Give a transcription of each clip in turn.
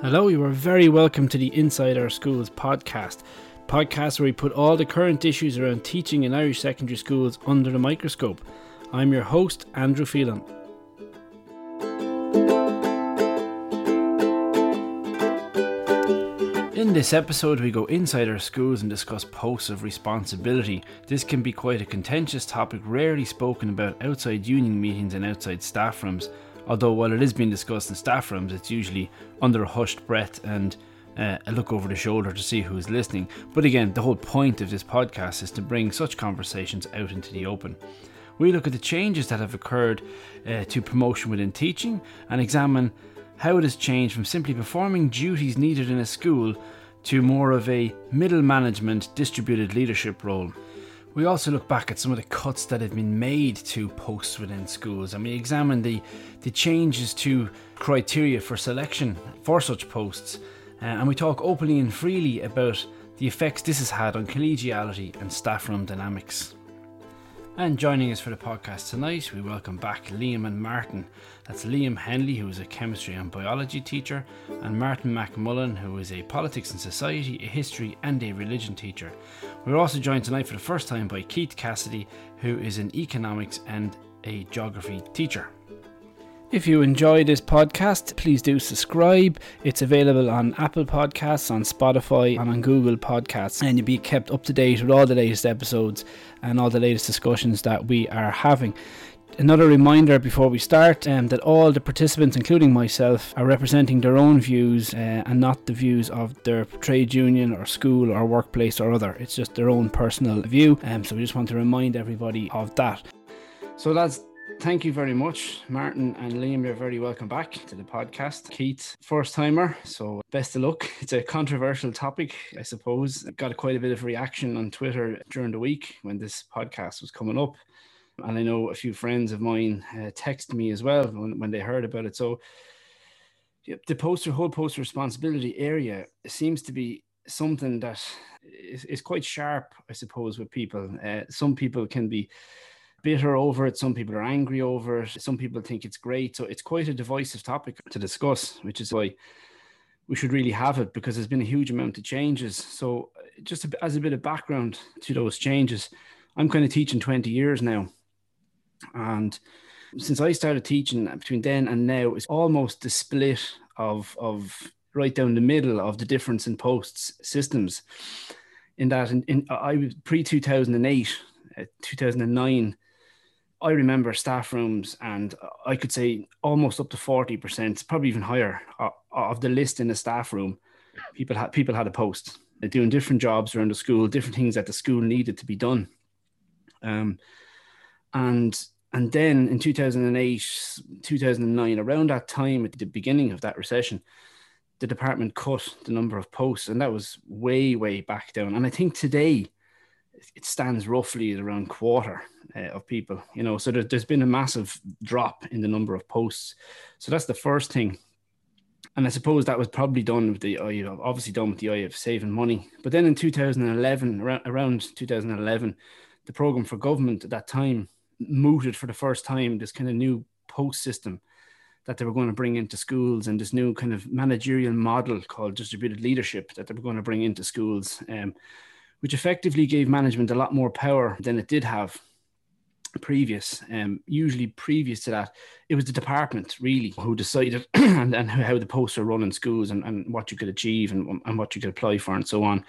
Hello, you are very welcome to the Inside Our Schools podcast. Podcast where we put all the current issues around teaching in Irish secondary schools under the microscope. I'm your host, Andrew Phelan. In this episode, we go inside our schools and discuss posts of responsibility. This can be quite a contentious topic, rarely spoken about outside union meetings and outside staff rooms. Although, while it is being discussed in staff rooms, it's usually under a hushed breath and uh, a look over the shoulder to see who's listening. But again, the whole point of this podcast is to bring such conversations out into the open. We look at the changes that have occurred uh, to promotion within teaching and examine how it has changed from simply performing duties needed in a school to more of a middle management distributed leadership role. We also look back at some of the cuts that have been made to posts within schools and we examine the, the changes to criteria for selection for such posts. Uh, and we talk openly and freely about the effects this has had on collegiality and staff room dynamics. And joining us for the podcast tonight, we welcome back Liam and Martin. That's Liam Henley, who is a chemistry and biology teacher, and Martin McMullen, who is a politics and society, a history, and a religion teacher. We're also joined tonight for the first time by Keith Cassidy, who is an economics and a geography teacher. If you enjoy this podcast, please do subscribe. It's available on Apple Podcasts, on Spotify, and on Google Podcasts, and you'll be kept up to date with all the latest episodes and all the latest discussions that we are having. Another reminder before we start um, that all the participants, including myself, are representing their own views uh, and not the views of their trade union or school or workplace or other. It's just their own personal view. Um, so we just want to remind everybody of that. So, lads, Thank you very much, Martin and Liam. You're very welcome back to the podcast. Keith, first timer, so best of luck. It's a controversial topic, I suppose. got quite a bit of reaction on Twitter during the week when this podcast was coming up. And I know a few friends of mine uh, texted me as well when, when they heard about it. So the poster, whole poster responsibility area seems to be something that is, is quite sharp, I suppose, with people. Uh, some people can be bitter over it. Some people are angry over it. Some people think it's great. So it's quite a divisive topic to discuss, which is why we should really have it because there's been a huge amount of changes. So just as a bit of background to those changes, I'm kind of teaching 20 years now. And since I started teaching between then and now, it's almost the split of, of right down the middle of the difference in posts systems. In that, in, in I was pre 2008, uh, 2009, I remember staff rooms, and I could say almost up to forty percent, probably even higher, of the list in the staff room. People had people had a post. They're doing different jobs around the school, different things that the school needed to be done. Um, and and then in 2008, 2009, around that time at the beginning of that recession, the department cut the number of posts, and that was way way back down. And I think today it stands roughly at around quarter uh, of people, you know. So there, has been a massive drop in the number of posts. So that's the first thing. And I suppose that was probably done with the eye, obviously done with the eye of saving money. But then in 2011, around, around 2011, the program for government at that time mooted for the first time this kind of new post system that they were going to bring into schools and this new kind of managerial model called distributed leadership that they were going to bring into schools. Um, which effectively gave management a lot more power than it did have previous um usually previous to that it was the department really who decided and, and how the posts are run in schools and, and what you could achieve and, and what you could apply for and so on.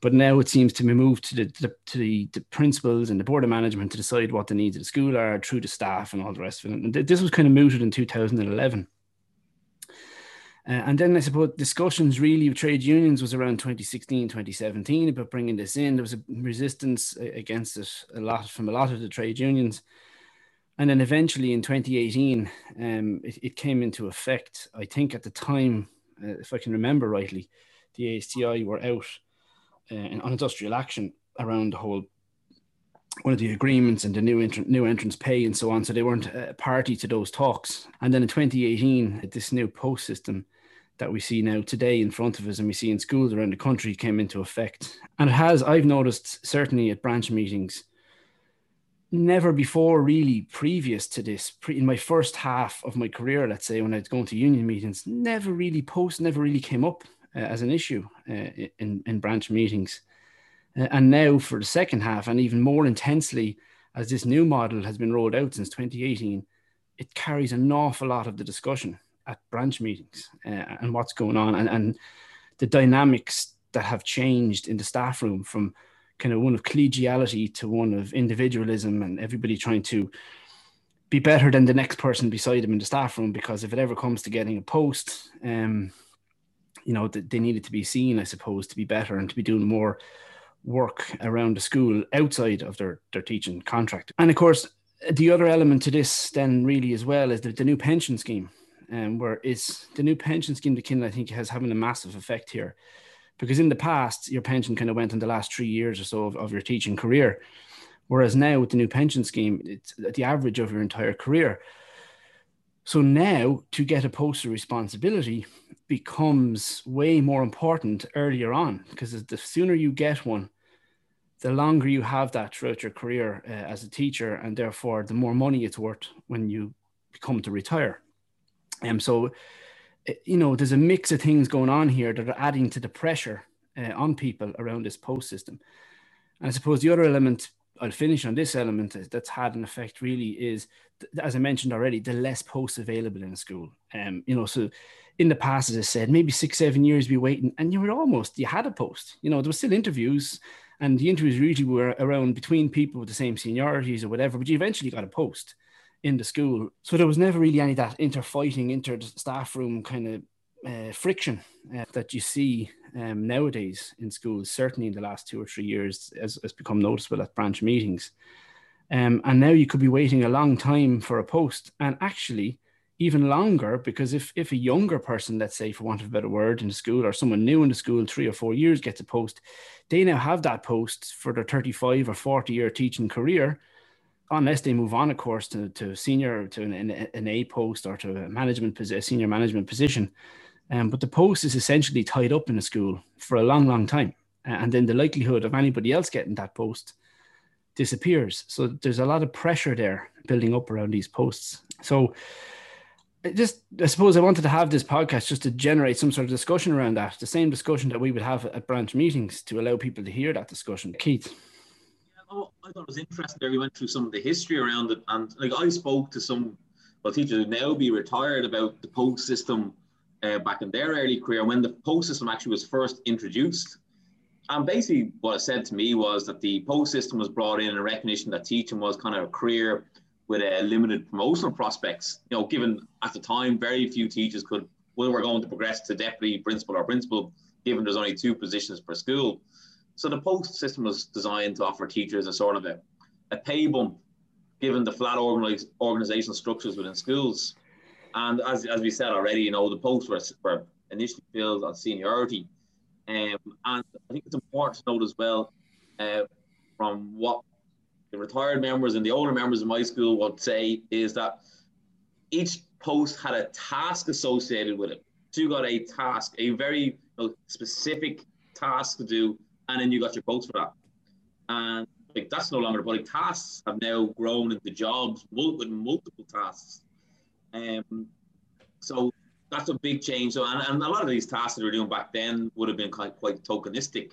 But now it seems to be moved to the, the to the, the principals and the board of management to decide what the needs of the school are through the staff and all the rest of it. And this was kind of mooted in 2011 uh, and then I suppose discussions really with trade unions was around 2016, 2017 about bringing this in. There was a resistance against it a lot from a lot of the trade unions. And then eventually in 2018, um, it, it, came into effect. I think at the time, uh, if I can remember rightly, the ASTI were out uh, on industrial action around the whole one of the agreements and the new entrant, new entrants pay and so on. So they weren't a party to those talks. And then in 2018, this new post system that we see now today in front of us and we see in schools around the country came into effect. And it has, I've noticed, certainly at branch meetings, never before really previous to this. Pre, in my first half of my career let's say when i was going to union meetings never really post never really came up uh, as an issue uh, in, in branch meetings. Uh, and now for the second half and even more intensely as this new model has been rolled out since 2018 it carries an awful lot of the discussion at branch meetings uh, and what's going on and, and the dynamics that have changed in the staff room from kind of one of collegiality to one of individualism and everybody trying to be better than the next person beside them in the staff room because if it ever comes to getting a post um you know they needed to be seen i suppose to be better and to be doing more work around the school outside of their their teaching contract. And of course the other element to this then really as well is the, the new pension scheme um, where it's the new pension scheme the kin i think has having a massive effect here. Because in the past your pension kind of went in the last three years or so of, of your teaching career. Whereas now with the new pension scheme it's the average of your entire career. So now to get a post of responsibility becomes way more important earlier on. Because the sooner you get one the longer you have that throughout your career uh, as a teacher and therefore the more money it's worth when you come to retire um, so you know, there's a mix of things going on here that are adding to the pressure uh, on people around this post system. And I suppose the other element, I'll finish on this element that's had an effect really is, as I mentioned already, the less posts available in school. Um, you know, so in the past, as I said, maybe six, seven years be waiting, and you were almost, you had a post. You know, there was still interviews, and the interviews usually were around between people with the same seniorities or whatever, but you eventually got a post in the school. So there was never really any that inter-fighting, inter staff room kind of uh, friction uh, that you see um, nowadays in schools, certainly in the last two or three years, has, has become noticeable at branch meetings. Um, and now you could be waiting a long time for a post, and actually even longer because if if a younger person, let's say, for want of a better word, in the school or someone new in the school, three or four years gets a post, they now have that post for their 35 or 40 year teaching career unless they move on, of course, to, to senior, to an, an A post or to a management position, senior management position. Um, but the post is essentially tied up in a school for a long, long time. And then the likelihood of anybody else getting that post disappears. So there's a lot of pressure there building up around these posts. So just, I suppose I wanted to have this podcast just to generate some sort of discussion around that, the same discussion that we would have at branch meetings to allow people to hear that discussion. Keith oh, I thought it was interesting there. We went through some of the history around it, and like I spoke to some well teachers who now be retired about the post system uh, back in their early career when the post system actually was first introduced. And basically, what it said to me was that the post system was brought in in recognition that teaching was kind of a career with a limited promotional prospects. You know, given at the time, very few teachers could, well, we're going to progress to deputy principal or principal, given there's only two positions per school. So the post system was designed to offer teachers a sort of a, a pay bump given the flat organiz- organizational structures within schools. And as, as we said already, you know, the posts were, were initially filled on seniority. Um, and I think it's important to note as well uh, from what the retired members and the older members of my school would say is that each post had a task associated with it. So you got a task, a very you know, specific task to do and then you got your post for that. And like that's no longer, but like tasks have now grown into jobs with multiple tasks. Um, so that's a big change. So, and, and a lot of these tasks that we are doing back then would have been quite, quite tokenistic.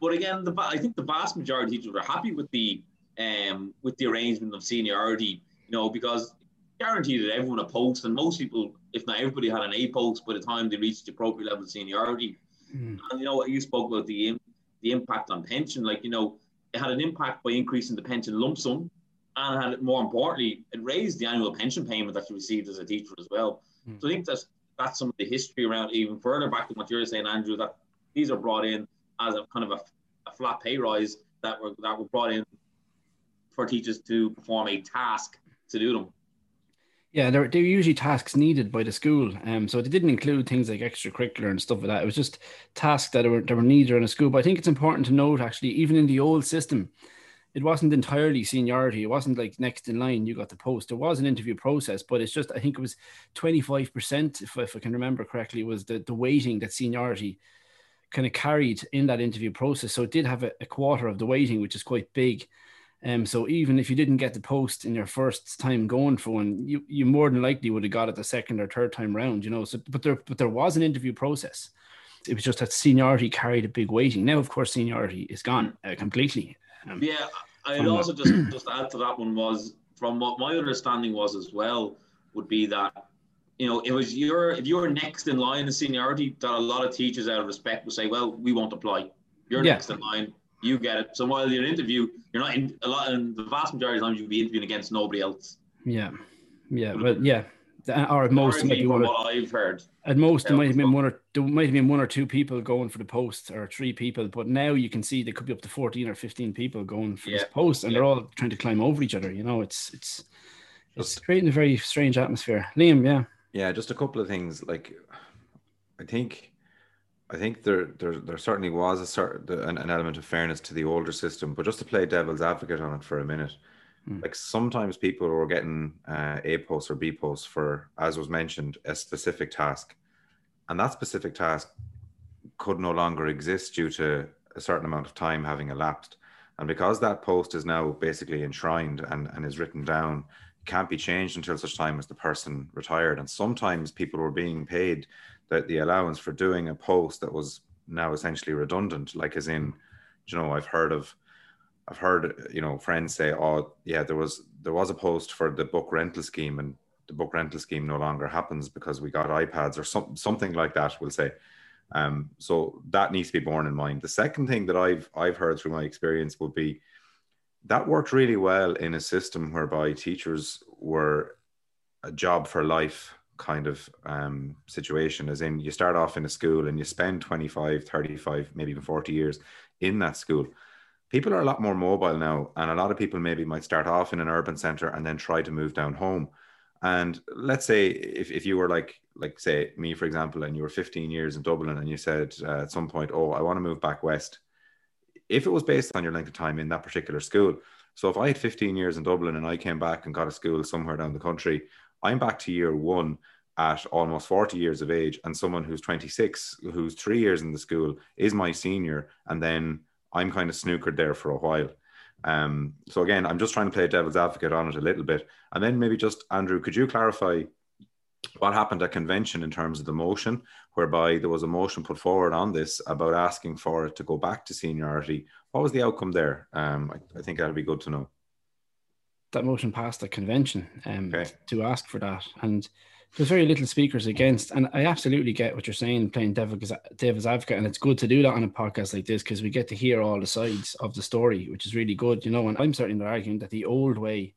But again, the, I think the vast majority of teachers were happy with the um, with the arrangement of seniority, you know, because guaranteed that everyone a post, and most people, if not everybody, had an A post by the time they reached the appropriate level of seniority. Mm. And you know, what you spoke about the the impact on pension. Like, you know, it had an impact by increasing the pension lump sum and had more importantly, it raised the annual pension payment that you received as a teacher as well. Mm. So I think that's that's some of the history around even further back to what you're saying, Andrew, that these are brought in as a kind of a, a flat pay rise that were that were brought in for teachers to perform a task to do them. Yeah, there were usually tasks needed by the school. Um, so they didn't include things like extracurricular and stuff like that. It was just tasks that were, that were needed in a school. But I think it's important to note, actually, even in the old system, it wasn't entirely seniority. It wasn't like next in line, you got the post. There was an interview process, but it's just, I think it was 25%, if, if I can remember correctly, was the, the weighting that seniority kind of carried in that interview process. So it did have a, a quarter of the weighting, which is quite big. Um, so even if you didn't get the post in your first time going for one, you, you more than likely would have got it the second or third time round, you know. So but there but there was an interview process. It was just that seniority carried a big weighting. Now, of course, seniority is gone uh, completely. Um, yeah, I'd also just just add to that one was from what my understanding was as well would be that you know it was your if you're next in line in seniority that a lot of teachers out of respect would say, well, we won't apply. You're yeah. next in line you get it. So while you're in interview, you're not in a lot, and the vast majority of times you'll be interviewing against nobody else. Yeah, yeah, but yeah, or at most, maybe one what I've heard. At most, there might have been one or there might have been one or two people going for the post, or three people. But now you can see there could be up to fourteen or fifteen people going for yeah. this post, and yeah. they're all trying to climb over each other. You know, it's it's it's creating a very strange atmosphere. Liam, yeah, yeah, just a couple of things. Like, I think I think there, there, there certainly was a certain an, an, element of fairness to the older system, but just to play devil's advocate on it for a minute, mm. like sometimes people were getting uh, A posts or B posts for, as was mentioned, a specific task, and that specific task could no longer exist due to a certain amount of time having elapsed, and because that post is now basically enshrined and, and is written down, can't be changed until such time as the person retired, and sometimes people were being paid the, the allowance for doing a post that was now essentially redundant. Like as in you know i've heard of i've heard you know friends say oh yeah there was there was a post for the book rental scheme and the book rental scheme no longer happens because we got ipads or some, something like that we'll say. Um, so that needs to be borne in mind. The second thing that i've i've heard through my experience would be that worked really well in a system whereby teachers were a job for life kind of um, situation as in you start off in a school and you spend 25 35 maybe even 40 years in that school. People are a lot more mobile now and a lot of people maybe might start off in an urban center and then try to move down home. And let's say if, if you were like like say me for example and you were 15 years in dublin and you said uh, at some point oh i want to move back west. If it was based on your length of time in that particular school so if i had 15 years in dublin and i came back and got a school somewhere down the country I'm back to year one at almost 40 years of age, and someone who's 26, who's three years in the school, is my senior, and then I'm kind of snookered there for a while. Um, so again, I'm just trying to play devil's advocate on it a little bit, and then maybe just Andrew, could you clarify what happened at convention in terms of the motion, whereby there was a motion put forward on this about asking for it to go back to seniority? What was the outcome there? Um, I, I think that'd be good to know that motion passed at convention um, okay. to ask for that, and there's very little speakers against. And I absolutely get what you're saying, playing devil's, devil's advocate, and it's good to do that on a podcast like this because we get to hear all the sides of the story, which is really good, you know. And I'm certainly not arguing that the old way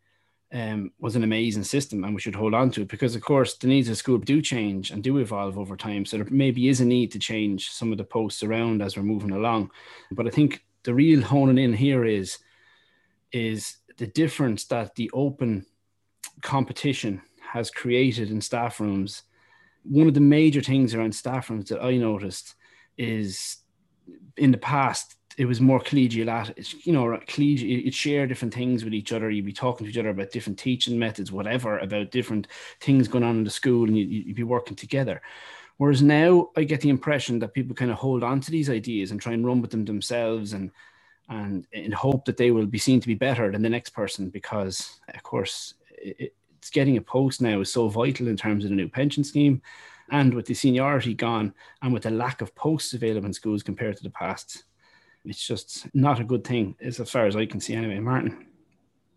um, was an amazing system and we should hold on to it because, of course, the needs of school do change and do evolve over time. So there maybe is a need to change some of the posts around as we're moving along. But I think the real honing in here is is the difference that the open competition has created in staff rooms. One of the major things around staff rooms that I noticed is in the past it was more collegial you know collegial you'd share different things with each other you'd be talking to each other about different teaching methods whatever about different things going on in the school and you'd, you'd be working together whereas now i get the impression that people kind of hold on to these ideas and try and run with them themselves and and in hope that they will be seen to be better than the next person because of course it, it's getting a post now is so vital in terms of the new pension scheme and with the seniority gone and with the lack of posts available in schools compared to the past it's just not a good thing as far as i can see anyway. Martin?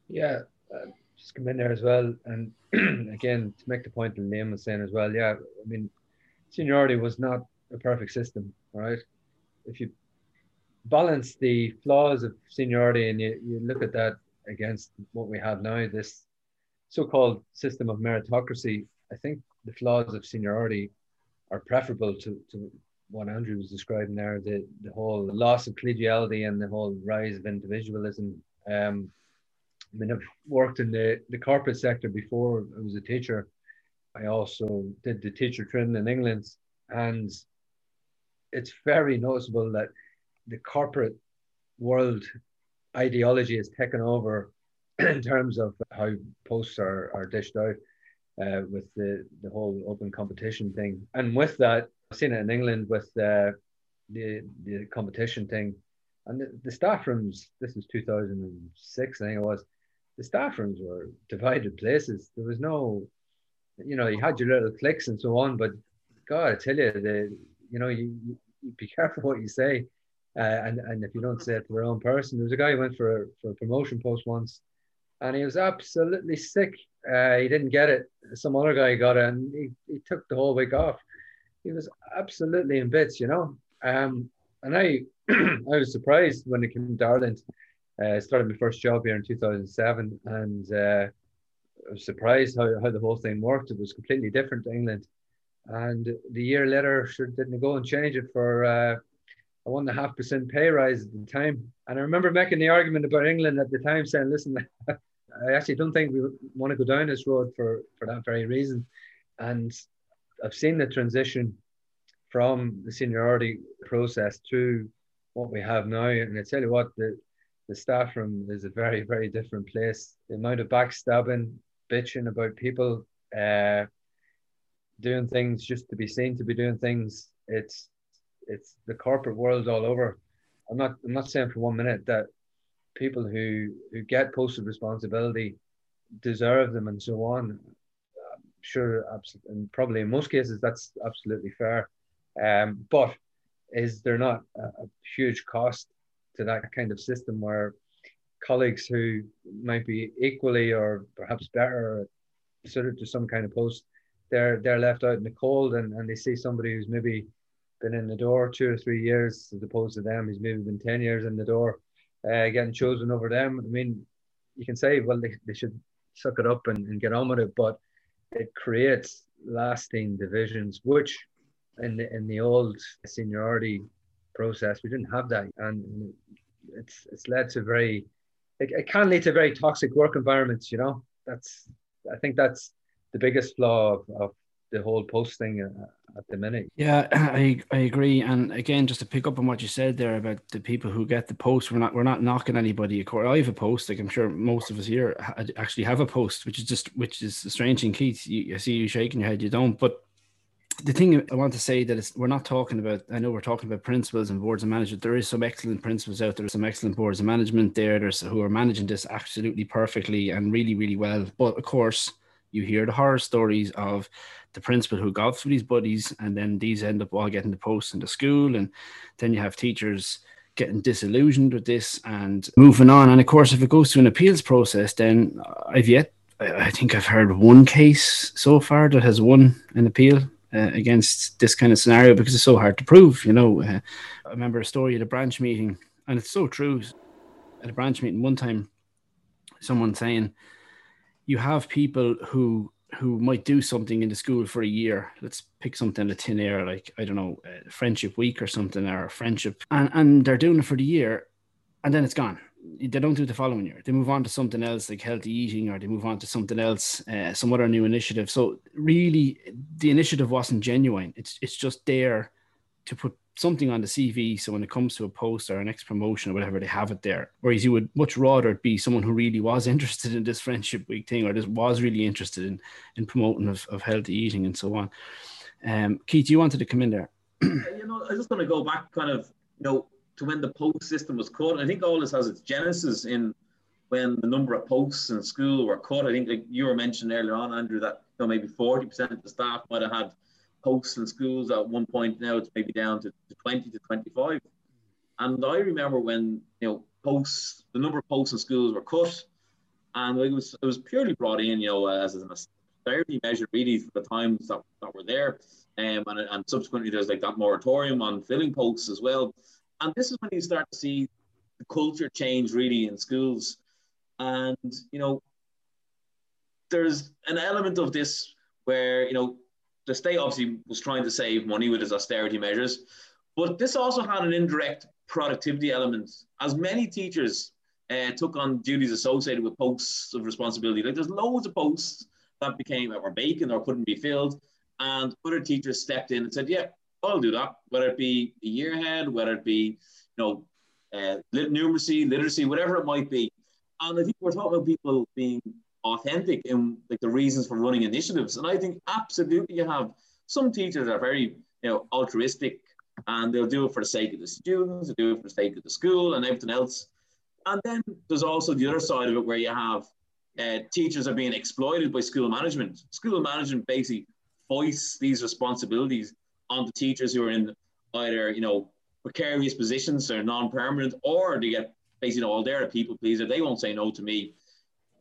Yeah uh, just come in there as well. And again to make the point that Liam was saying as well yeah i mean seniority was not a perfect system right? If you balance the flaws of seniority and you, you look at that against what we have now, this so-called system of meritocracy, I think the flaws of seniority are preferable to, to what Andrew was describing there, the, the whole loss of collegiality and the whole rise of individualism. Um, I mean, I've worked in the, the corporate sector before I was a teacher. I also did the teacher training in England, and it's very noticeable that the corporate world ideology has taken over in terms of how posts are, are dished out uh, with the, the whole open competition thing. And with that, I've seen it in England with uh, the, the competition thing. And the, the staff rooms, this was 2006, I think it was, the staff rooms were divided places. There was no, you know, you had your little clicks and so on, but God, I tell you, the, you know, you, you be careful what you say. Uh, and, and if you don't say it to the wrong person, there was a guy who went for a, for a promotion post once and he was absolutely sick. Uh, he didn't get it. Some other guy got it and he, he took the whole week off. He was absolutely in bits, you know. Um, and I, I was surprised when I came to Ireland. Uh, I started my first job here in 2007 and uh, I was surprised how, how the whole thing worked. It was completely different to England. And the year later, sure didn't go and change it for uh, a one and a half percent pay rise at the time. And I remember making the argument about England at the time, saying, "Listen, I actually don't think we want to go down this road for for that very reason." And I've seen the transition from the seniority process to what we have now. And I tell you what, the the staff room is a very very different place. The amount of backstabbing, bitching about people. Uh, doing things just to be seen to be doing things. It's it's the corporate world all over. I'm not I'm not saying for one minute that people who who get posted responsibility deserve them and so on. I'm sure, and probably in most cases that's absolutely fair. Um, but is there not a, a huge cost to that kind of system where colleagues who might be equally or perhaps better suited to some kind of post they're they're left out in the cold and, and they see somebody who's maybe been in the door two or three years as opposed to them He's maybe been 10 years in the door uh, getting chosen over them. I mean you can say well they, they should suck it up and, and get on with it but it creates lasting divisions which in the, in the old seniority process we didn't have that. And it's it's led to very it, it can lead to very toxic work environments you know? That's i think that's the biggest flaw of, of the whole post thing uh, at the minute. Yeah, I I agree. And again, just to pick up on what you said there about the people who get the post, we're not we're not knocking anybody. Of course, I have a post. Like I'm sure most of us here actually have a post, which is just which is strange thing. Keith, you, I see you shaking your head. You don't, but. The thing I want to say that we're not talking about. I know we're talking about principals and boards of management. There is some excellent principals out there. Some excellent boards of management there. There's who are managing this absolutely perfectly and really, really well. But of course, you hear the horror stories of the principal who golfs with his buddies, and then these end up all getting the posts in the school, and then you have teachers getting disillusioned with this and moving on. And of course, if it goes to an appeals process, then I've yet, I think I've heard one case so far that has won an appeal uh, against this kind of scenario because it's so hard to prove. You know, uh, I remember a story at a branch meeting, and it's so true. At a branch meeting one time, someone saying you have people who who might do something in the school for a year. Let's pick something in the tin air, like I don't know, friendship week or something, or friendship, and and they're doing it for the year, and then it's gone. They don't do it the following year. They move on to something else, like healthy eating, or they move on to something else, uh, some other new initiative. So really, the initiative wasn't genuine. It's it's just there to put something on the CV. So when it comes to a post or an next promotion or whatever, they have it there. Whereas you would much rather be someone who really was interested in this friendship week thing or just was really interested in in promoting of, of healthy eating and so on. Um, Keith, you wanted to come in there. you know, I was just going to go back kind of, you know, to when the post system was cut. I think all this has its genesis in when the number of posts in school were cut. I think like you were mentioned earlier on, Andrew, that you know, maybe 40% of the staff might have had posts in schools at one point now it's maybe down to, to 20 to 25 and i remember when you know posts the number of posts in schools were cut and it was it was purely brought in you know as an austerity measure really for the times that, that were there. Um, and, and subsequently there's like that moratorium on filling posts as well. And this is when you start to see the culture change really in schools. And you know there's an element of this where you know the state obviously was trying to save money with its austerity measures, but this also had an indirect productivity element. As many teachers uh, took on duties associated with posts of responsibility, like there's loads of posts that became or vacant or couldn't be filled, and other teachers stepped in and said, "Yeah, I'll do that." Whether it be a year ahead, whether it be you know uh, numeracy, literacy, whatever it might be. And I think we're talking about people being authentic in like the reasons for running initiatives. And I think absolutely you have some teachers are very you know altruistic and they'll do it for the sake of the students, they'll do it for the sake of the school and everything else. And then there's also the other side of it where you have uh, teachers are being exploited by school management. School management basically voice these responsibilities onto teachers who are in either you know precarious positions or non-permanent, or they get basically you know, all they're a people pleaser. They won't say no to me.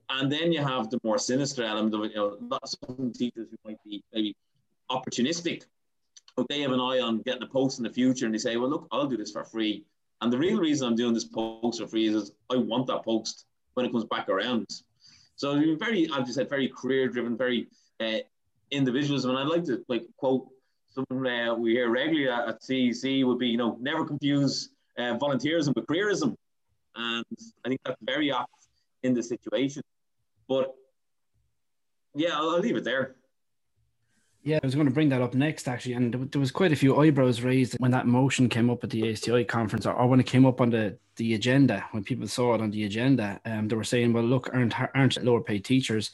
And then you have the more sinister element of it. You know, lots of teachers who might be maybe opportunistic, but they have an eye on getting a post in the future, and they say, "Well, look, I'll do this for free." And the real reason I'm doing this post for free is I want that post when it comes back around. So very, as you said, very career driven, very uh, individualism. And I'd like to like quote something uh, we hear regularly at, at CEC would be, you know, never confuse uh, volunteerism with careerism. And I think that's very apt in the situation. But yeah, I'll, I'll leave it there. Yeah, I was going to bring that up next, actually. And there was quite a few eyebrows raised when that motion came up at the ASTI conference, or, when it came up on the, the agenda, when people saw it on the agenda. Um, they were saying, well, look, aren't, aren't lower paid teachers,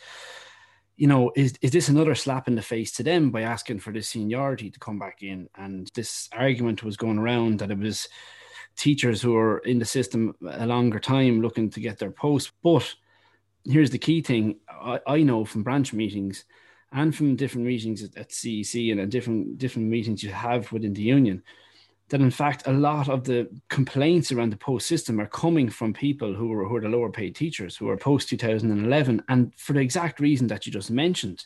you know, is, is this another slap in the face to them by asking for this seniority to come back in? And this argument was going around that it was teachers who are in the system a longer time looking to get their post. But here's the key thing I, I know from branch meetings – and from different meetings at, at CEC and at different different meetings you have within the union, that in fact a lot of the complaints around the post system are coming from people who are who are the lower paid teachers who are post 2011, and for the exact reason that you just mentioned,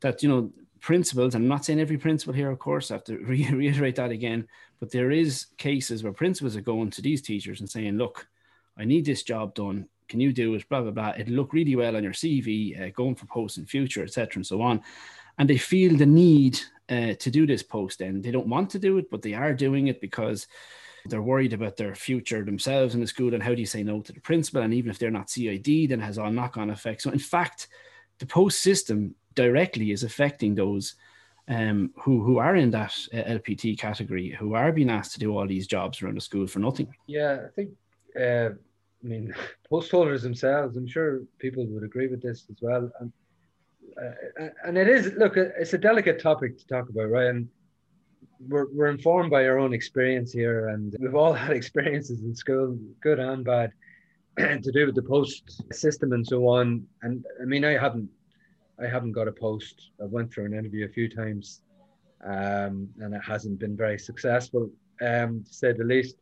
that you know principals. I'm not saying every principal here, of course, I have to re- reiterate that again, but there is cases where principals are going to these teachers and saying, "Look, I need this job done can you do it? Blah blah blah. It'll look really well on your CV, uh, going for posts in future, etc., and so on. And they feel the need uh, to do this post. And they don't want to do it, but they are doing it because they're worried about their future themselves in the school. And how do you say no to the principal? And even if they're not CID, then has all knock-on effects. So in fact, the post system directly is affecting those um, who who are in that uh, LPT category, who are being asked to do all these jobs around the school for nothing. Yeah, I think uh, I mean, post holders themselves, I'm sure people would agree with this as well. And, uh, and it is, look, it's a delicate topic to talk about, right? And we're, we're informed by our own experience here, and we've all had experiences in school, good and bad, to do with the post system and so on. And I mean, I haven't, I haven't got a post. I went through an interview a few times, um, and it hasn't been very successful, um, to say the least.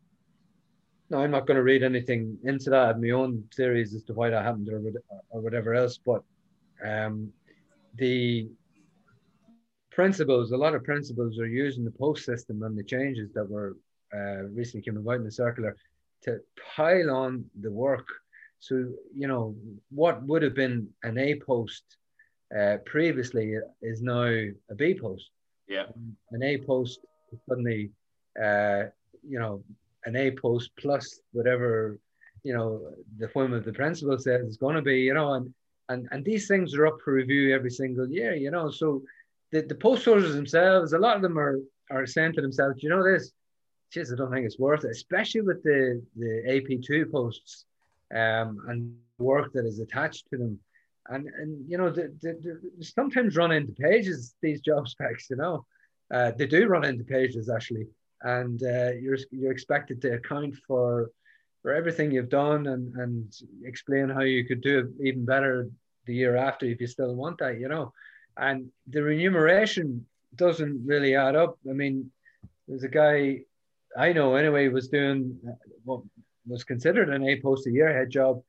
No, I'm not going to read anything into that. I have my own theories as to why that happened or, or whatever else. But um, the principals, a lot of principals are using the post system and the changes that were uh, recently came about in the circular to pile on the work. So, you know, what would have been an A post uh, previously is now a B post. Yeah. An A post suddenly, uh, you know, an A post plus whatever you know the whim of the principal says it's going to be, you know, and and and these things are up for review every single year, you know. So the, the post holders themselves, a lot of them are are saying to themselves, you know, this, jeez, I don't think it's worth it, especially with the the AP two posts um, and work that is attached to them. And and you know, the, the, the sometimes run into pages these job specs, you know. Uh, they do run into pages actually and uh, you're you're expected to account for for everything you've done and and explain how you could do it even better the year after if you still want that, you know. And the remuneration doesn't really add up. I mean, there's a guy I know anyway was doing what was considered an A post a year head job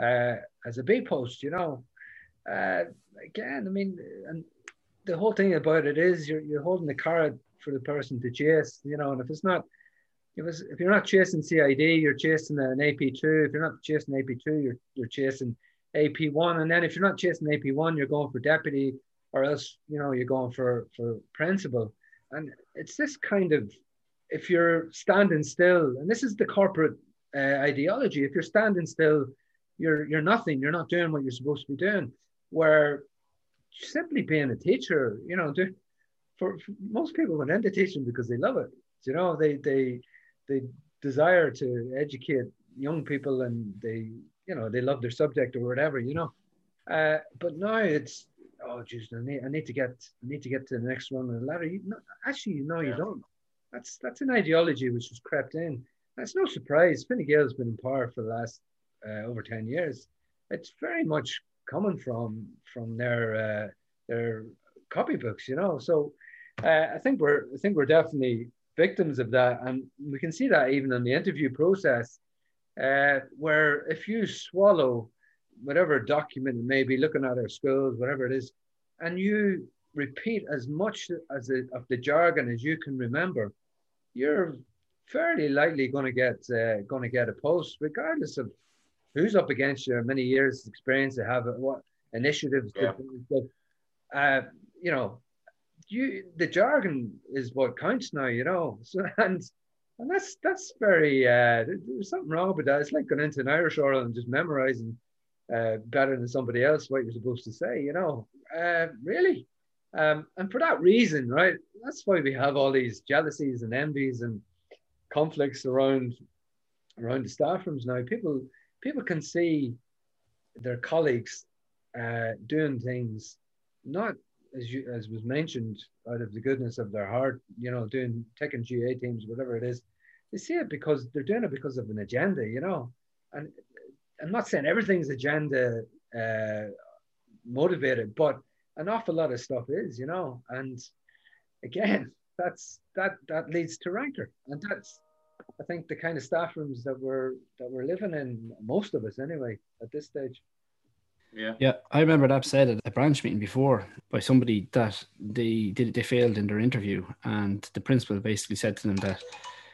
uh, as a B post, you know. Uh, again, I mean, and the whole thing about it is you're, you're holding the card for the person to chase, you know, and if it's not, if, it's, if you're not chasing CID, you're chasing an AP2. If you're not chasing AP2, you're, you're chasing AP1. And then if you're not chasing AP1, you're going for deputy or else, you know, you're going for, for principal. And it's this kind of, if you're standing still, and this is the corporate uh, ideology, if you're standing still, you're, you're nothing, you're not doing what you're supposed to be doing. Where simply being a teacher, you know, do, for, for most people went into teaching because they love it. You know, they they they desire to educate young people and they you know they love their subject or whatever. You know, uh, but now it's oh geez, I need I need to get I need to get to the next one on the ladder. You, no, actually, no, you don't. that's that's an ideology which has crept in. That's no surprise. Fine Gael's been in power for the last uh, over ten years. It's very much coming from from their uh, their copybooks, you know. So uh, I think we're I think we're definitely victims of that, and we can see that even in the interview process, uh, where if you swallow whatever document it may be, looking at our schools, whatever it is, and you repeat as much as it, of the jargon as you can remember, you're fairly likely going to get uh, going to get a post, regardless of who's up against you, many years experience they have, what initiatives. Yeah. uh, you know, you the jargon is what counts now. You know, so and and that's that's very uh, there's something wrong with that. It's like going into an Irish oral and just memorizing uh, better than somebody else what you're supposed to say. You know, uh, really. Um, and for that reason, right, that's why we have all these jealousies and envies and conflicts around around the staff rooms now. People people can see their colleagues uh, doing things not as you as was mentioned out of the goodness of their heart, you know, doing taking GAA teams, whatever it is. They see it because they're doing it because of an agenda, you know. And I'm not saying everything's agenda uh, motivated, but an awful lot of stuff is, you know. And again, that's that that leads to rancor, and that's I think the kind of staff rooms that we're that we're living in, most of us anyway, at this stage. Yeah. Yeah. I remember that said at a branch meeting before by somebody that they did they failed in their interview and the principal basically said to them that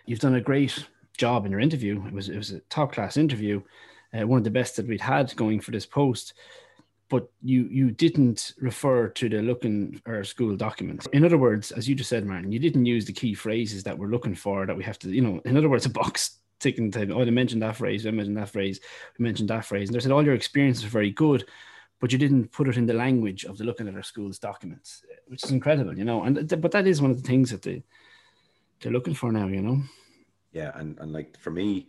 you've done a great job in your interview. It was it was a top class interview, uh, one of the best that we'd had going for this post but you you didn't refer to the looking or school documents. In other words, as you just said, Martin, you didn't use the key phrases that we're looking for that we have to, you know, in other words, a box ticking type. Oh, they mentioned that phrase, I mentioned that phrase, we mentioned that phrase. And they said all your experiences are very good, but you didn't put it in the language of the looking at our school's documents, which is incredible, you know. And but that is one of the things that they they're looking for now, you know. Yeah, and and like for me,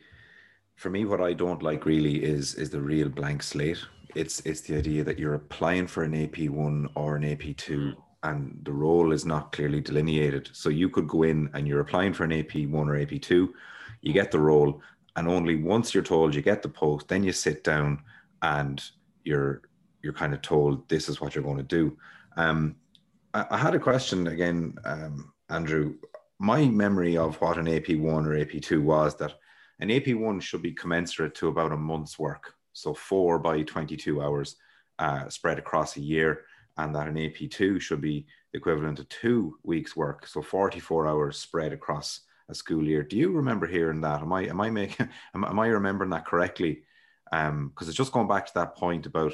for me, what I don't like really is is the real blank slate it's it's the idea that you're applying for an AP one or an AP two, hmm. and the role is not clearly delineated. So you could go in and you're applying for an AP one or AP two, you get the role, and only once you're told you get the post, then you sit down and you're you're kind of told this is what you're going to do. Um, I, I had a question again, um, Andrew. My memory of what an AP one or AP two was that an AP one should be commensurate to about a month's work so four by 22 hours uh, spread across a year, and that an AP2 should be equivalent to two weeks' work, so 44 hours spread across a school year. Do you remember hearing that? Am I am I making am, am I remembering that correctly? Um, because um, it's just going back to that point about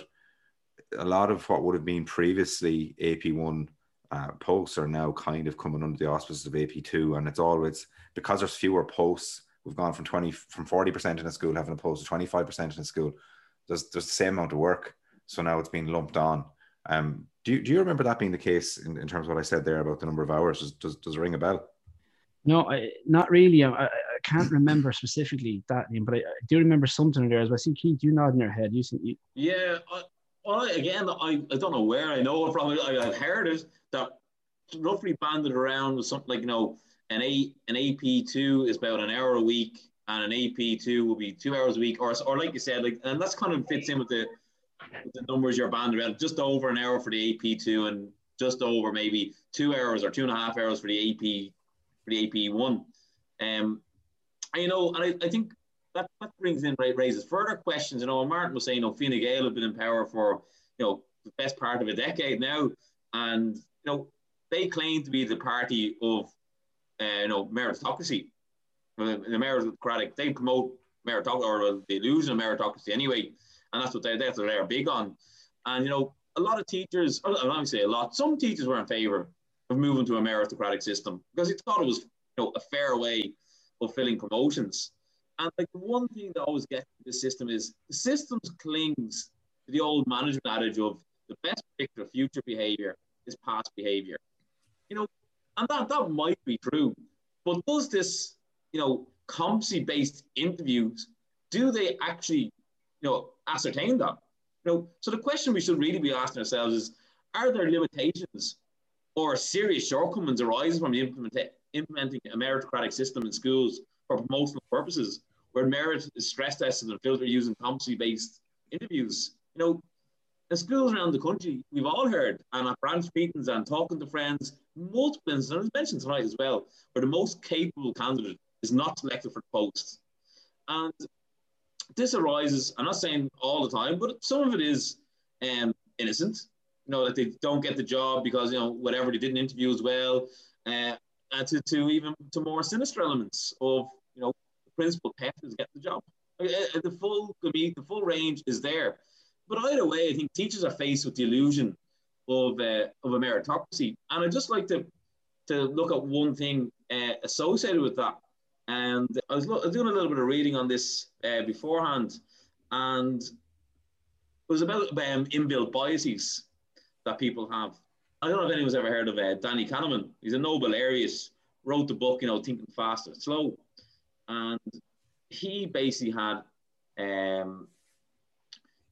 a lot of what would have been previously AP1 uh, posts are now kind of coming under the auspices of AP2, and it's always because there's fewer posts We've gone from 20 from 40% in a school having a post to 25% in a school. There's there's the same amount of work. So now it's being lumped on. Um, do you, do you remember that being the case in, in terms of what I said there about the number of hours? Does, does, does it ring a bell? No, I, not really. I, I, can't remember specifically that name, but I, I, do remember something there. As I see Keith, you nodding your head. You, you yeah. Well, again, I, I don't know where I know it from. I, I've heard it that roughly banded around with something like you know an A an AP two is about an hour a week, and an AP two will be two hours a week, or or like you said, like and that's kind of fits in with the with the numbers you're banded around. Just over an hour for the AP two, and just over maybe two hours or two and a half hours for the AP the AP one. Um, and, you know, and I, I think that, that brings in raises further questions. You know, Martin was saying, you know, Fine Gael have been in power for you know the best part of a decade now, and you know they claim to be the party of uh, you know, meritocracy. The, the meritocratic, they promote meritocracy or the illusion of meritocracy anyway, and that's what they that's what they're big on. And you know, a lot of teachers, I'm not say a lot, some teachers were in favour of moving to a meritocratic system because they thought it was you know a fair way of filling promotions. And like the one thing that always gets to the system is the system clings to the old management adage of the best predictor of future behaviour is past behaviour. You know, and that, that might be true. But does this, you know, competency-based interviews, do they actually, you know, ascertain that? You know, so the question we should really be asking ourselves is, are there limitations or serious shortcomings arising from the implement- implementing a meritocratic system in schools for promotional purposes, where merit is stress tested and filtered using competency-based interviews. You know, in schools around the country, we've all heard, and at branch meetings and talking to friends, multiple instances, mentioned tonight as well, where the most capable candidate is not selected for the post. And this arises, I'm not saying all the time, but some of it is um, innocent. Know, that they don't get the job because, you know, whatever, they didn't interview as well. Uh, and to, to even to more sinister elements of, you know, the principal pet is getting the job. Uh, uh, the full, the full range is there. But either way, I think teachers are faced with the illusion of, uh, of a meritocracy. And I'd just like to, to look at one thing uh, associated with that. And I was, lo- I was, doing a little bit of reading on this uh, beforehand, and it was about um, inbuilt biases that people have. I don't know if anyone's ever heard of uh, Danny Kahneman. He's a Nobel laureate, wrote the book, you know, Thinking Fast and Slow. And he basically had um,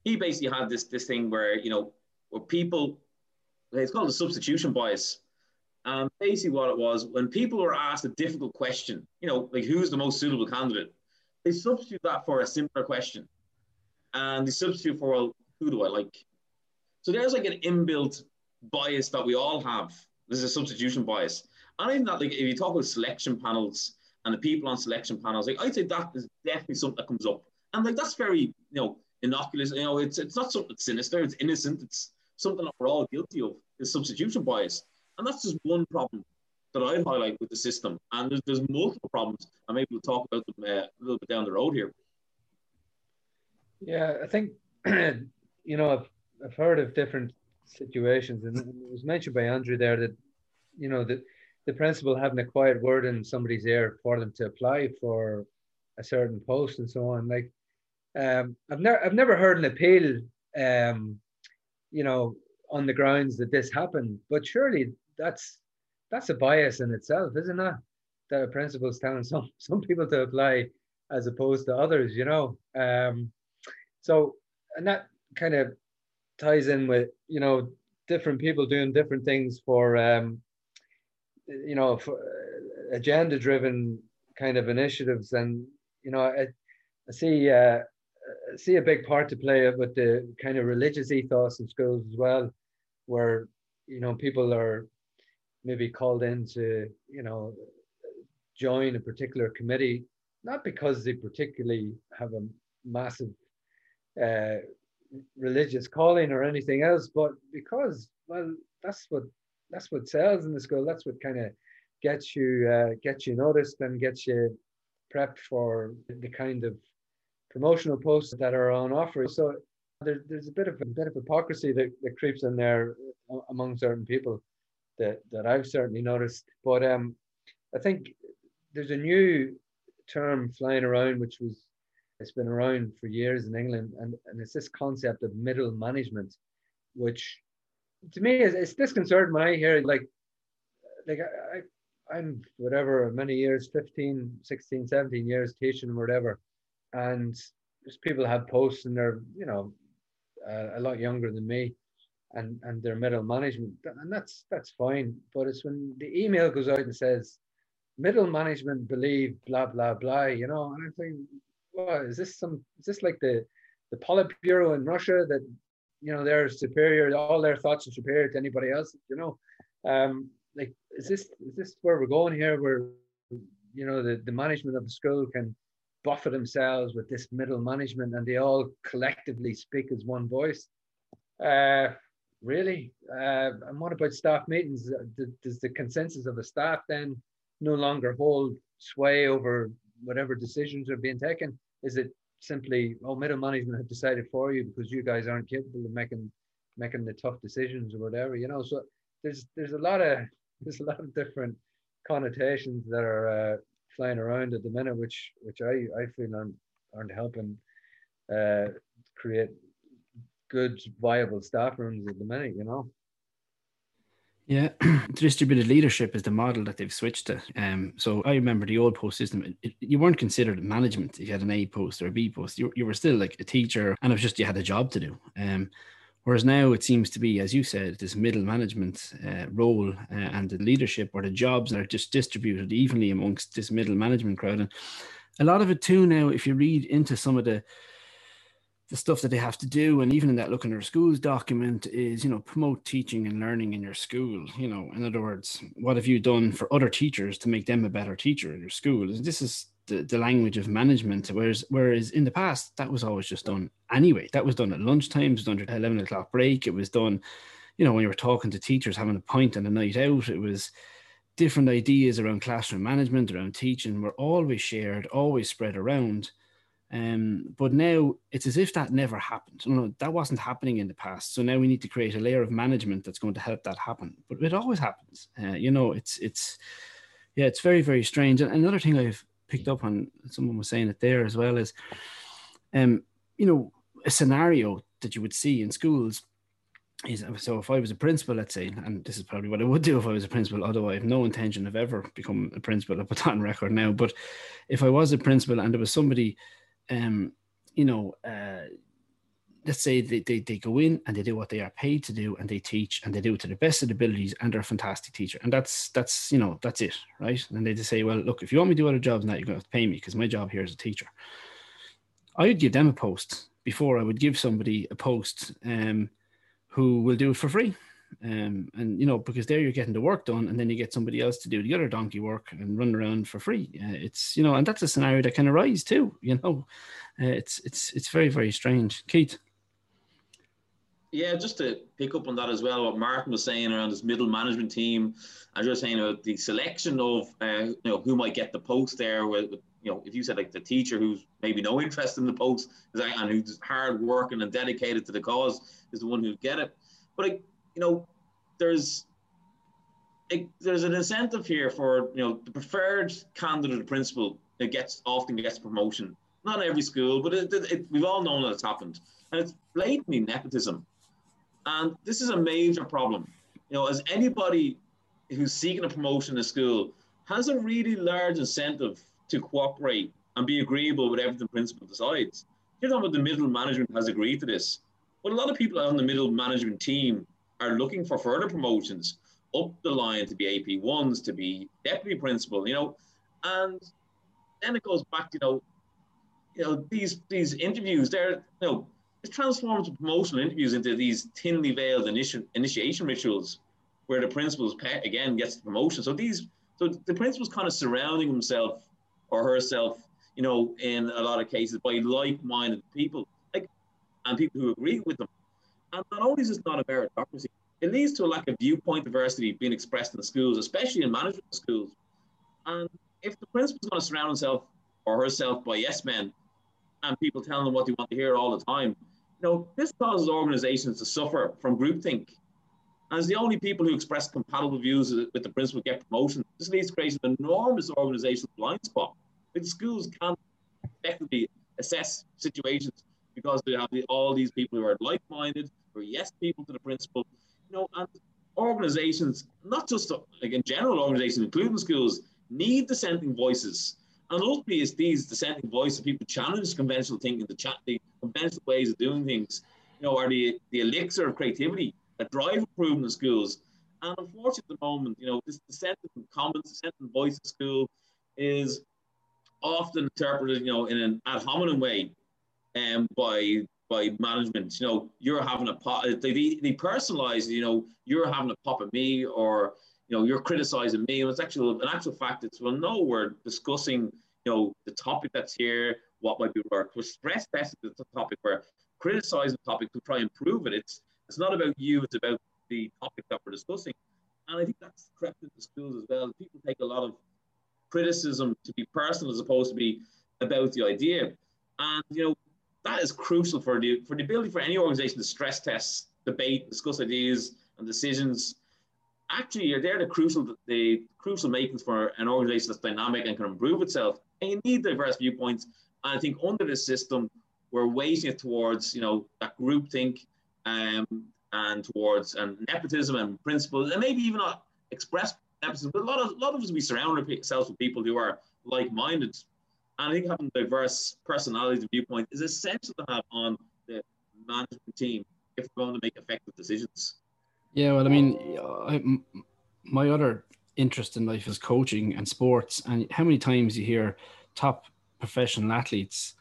he basically had this this thing where you know where people it's called the substitution bias. And basically, what it was when people were asked a difficult question, you know, like who's the most suitable candidate, they substitute that for a simpler question, and they substitute for well, who do I like? So there's like an inbuilt bias that we all have. There's a substitution bias. And even that, like if you talk about selection panels and the people on selection panels, like I'd say that is definitely something that comes up. And like that's very, you know, innocuous. You know, it's it's not something sinister. It's innocent. It's something that we're all guilty of. Is substitution bias, and that's just one problem that I highlight with the system. And there's, there's multiple problems, and maybe we'll talk about them uh, a little bit down the road here. Yeah, I think you know I've heard of different situations, and it was mentioned by Andrew there that you know that the principal having a quiet word in somebody's ear for them to apply for a certain post and so on. Like um, I've never I've never heard an appeal, um, you know, on the grounds that this happened. But surely that's that's a bias in itself, isn't it? That a principal's telling some some people to apply as opposed to others, you know. Um, so and that kind of ties in with you know different people doing different things for um, you know for uh, agenda driven kind of initiatives. And you know I, I see uh, see a big part to play with the kind of religious ethos in schools as well, where you know people are maybe called in to you know join a particular committee, not because they particularly have a massive uh, religious calling or anything else, but because well, that's what that's what sells in the school. That's what kind of gets you uh, gets you noticed and gets you prepped for the kind of promotional posts that are on offer. So there, there's a bit of a bit of hypocrisy that, that creeps in there among certain people that, that I've certainly noticed. But um, I think there's a new term flying around, which was it's been around for years in England, and, and it's this concept of middle management, which to me is it's disconcerting when I hear like like I, I'm whatever many years 15 16 17 years teaching whatever and just people have posts and they're you know uh, a lot younger than me and and their middle management and that's that's fine but it's when the email goes out and says middle management believe blah blah blah you know and i'm what is this some is this like the the politburo in russia that you know they're superior all their thoughts are superior to anybody else you know um like is this is this where we're going here where you know the, the management of the school can buffer themselves with this middle management and they all collectively speak as one voice. Uh, really? Uh, and what about staff meetings? Does the consensus of the staff then no longer hold sway over whatever decisions are being taken? Is it simply, oh, middle management have decided for you because you guys aren't capable of making making the tough decisions or whatever, you know? So there's there's a lot of there's a lot of different connotations that are uh, flying around at the minute, which which I I feel aren't aren't helping uh, create good viable staff rooms at the minute. You know. Yeah, distributed leadership is the model that they've switched to. Um, so I remember the old post system. It, it, you weren't considered management if you had an A post or a B post. You, you were still like a teacher, and it was just you had a job to do. Um, Whereas now it seems to be, as you said, this middle management uh, role uh, and the leadership or the jobs are just distributed evenly amongst this middle management crowd. And a lot of it too now, if you read into some of the the stuff that they have to do, and even in that looking at our schools document, is you know promote teaching and learning in your school. You know, in other words, what have you done for other teachers to make them a better teacher in your school? This is the, the language of management. Whereas whereas in the past that was always just done anyway. That was done at lunchtime, it was done at eleven o'clock break. It was done, you know, when you were talking to teachers having a pint and a night out. It was different ideas around classroom management, around teaching were always shared, always spread around. Um, but now it's as if that never happened. Know, that wasn't happening in the past. So now we need to create a layer of management that's going to help that happen. But it always happens. Uh, you know, it's it's yeah, it's very very strange. And another thing I've picked up on someone was saying it there as well is um you know a scenario that you would see in schools is so if I was a principal, let's say, and this is probably what I would do if I was a principal, although I have no intention of ever becoming a principal, I put that on record now. But if I was a principal and there was somebody, um, you know, uh, let's say they, they, they go in and they do what they are paid to do and they teach and they do it to the best of their abilities and they're a fantastic teacher. And that's that's you know that's it right? And they just say well look if you want me to do other jobs now you're going to have to pay me because my job here is a teacher. I would give them a post before i would give somebody a post um, who will do it for free um, and you know because there you're getting the work done and then you get somebody else to do the other donkey work and run around for free uh, it's you know and that's a scenario that can arise too you know uh, it's it's it's very very strange keith yeah, just to pick up on that as well, what Martin was saying around this middle management team, and just saying about the selection of uh, you know who might get the post there. With, with, you know, if you said like the teacher who's maybe no interest in the post and who's hard working and dedicated to the cause is the one who'd get it. But like, you know, there's it, there's an incentive here for you know the preferred candidate the principal that gets often gets promotion. Not every school, but it, it, we've all known that it's happened, and it's blatantly nepotism. And this is a major problem. You know, as anybody who's seeking a promotion in a school has a really large incentive to cooperate and be agreeable with everything the principal decides. You're talking about the middle management has agreed to this. But a lot of people on the middle management team are looking for further promotions up the line to be AP ones, to be deputy principal, you know, and then it goes back, you know, you know, these these interviews, they're you know, it transforms promotional interviews into these thinly veiled initi- initiation rituals where the principal's pet again gets the promotion. So these, so the principal's kind of surrounding himself or herself, you know, in a lot of cases by like-minded people, like, and people who agree with them. And not only is this not a meritocracy, it leads to a lack of viewpoint diversity being expressed in the schools, especially in management schools. And if the principal's going to surround himself or herself by yes men and people telling them what they want to hear all the time, you know, this causes organizations to suffer from groupthink. As the only people who express compatible views with the principal get promotion, this leads to creation an enormous organizational blind spot. The schools can't effectively assess situations because they have all these people who are like-minded, are yes people to the principal, you know, and organizations, not just like in general organizations, including schools, need dissenting voices and ultimately, it's these dissenting voices, that people challenge conventional thinking, the, chat, the conventional ways of doing things, you know, are the, the elixir of creativity that drive improvement in schools. And unfortunately, at the moment, you know, this dissenting comments, dissenting voice in school is often interpreted, you know, in an ad hominem way um, by by management. You know, you're having a pop, they, they personalize, you know, you're having a pop at me or you know, you're criticizing me. And it's actually an actual fact. It's well, no, we're discussing, you know, the topic that's here, what might be worked. We're stress testing the topic. We're criticizing the topic to try and improve it. It's it's not about you. It's about the topic that we're discussing. And I think that's crept into schools as well. People take a lot of criticism to be personal as opposed to be about the idea. And you know, that is crucial for the for the ability for any organization to stress test, debate, discuss ideas and decisions actually you're there the crucial the crucial makings for an organization that's dynamic and can improve itself. And you need diverse viewpoints. And I think under this system, we're weighting it towards you know that group think um, and towards and nepotism and principles, and maybe even not express nepotism. But a lot of a lot of us we surround ourselves with people who are like-minded. And I think having diverse personalities and viewpoints is essential to have on the management team if we're going to make effective decisions. Yeah, well, I mean, I, my other interest in life is coaching and sports, and how many times you hear top professional athletes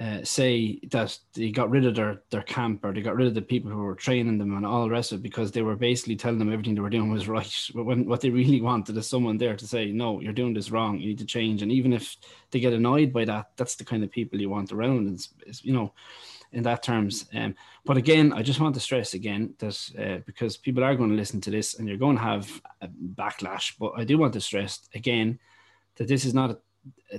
uh, say that they got rid of their their camp or they got rid of the people who were training them and all the rest of it because they were basically telling them everything they were doing was right. But when what they really wanted is someone there to say, "No, you're doing this wrong. You need to change." And even if they get annoyed by that, that's the kind of people you want around. It's, it's you know, in that terms. Um, but again, I just want to stress again that uh, because people are going to listen to this and you're going to have a backlash. But I do want to stress again that this is not a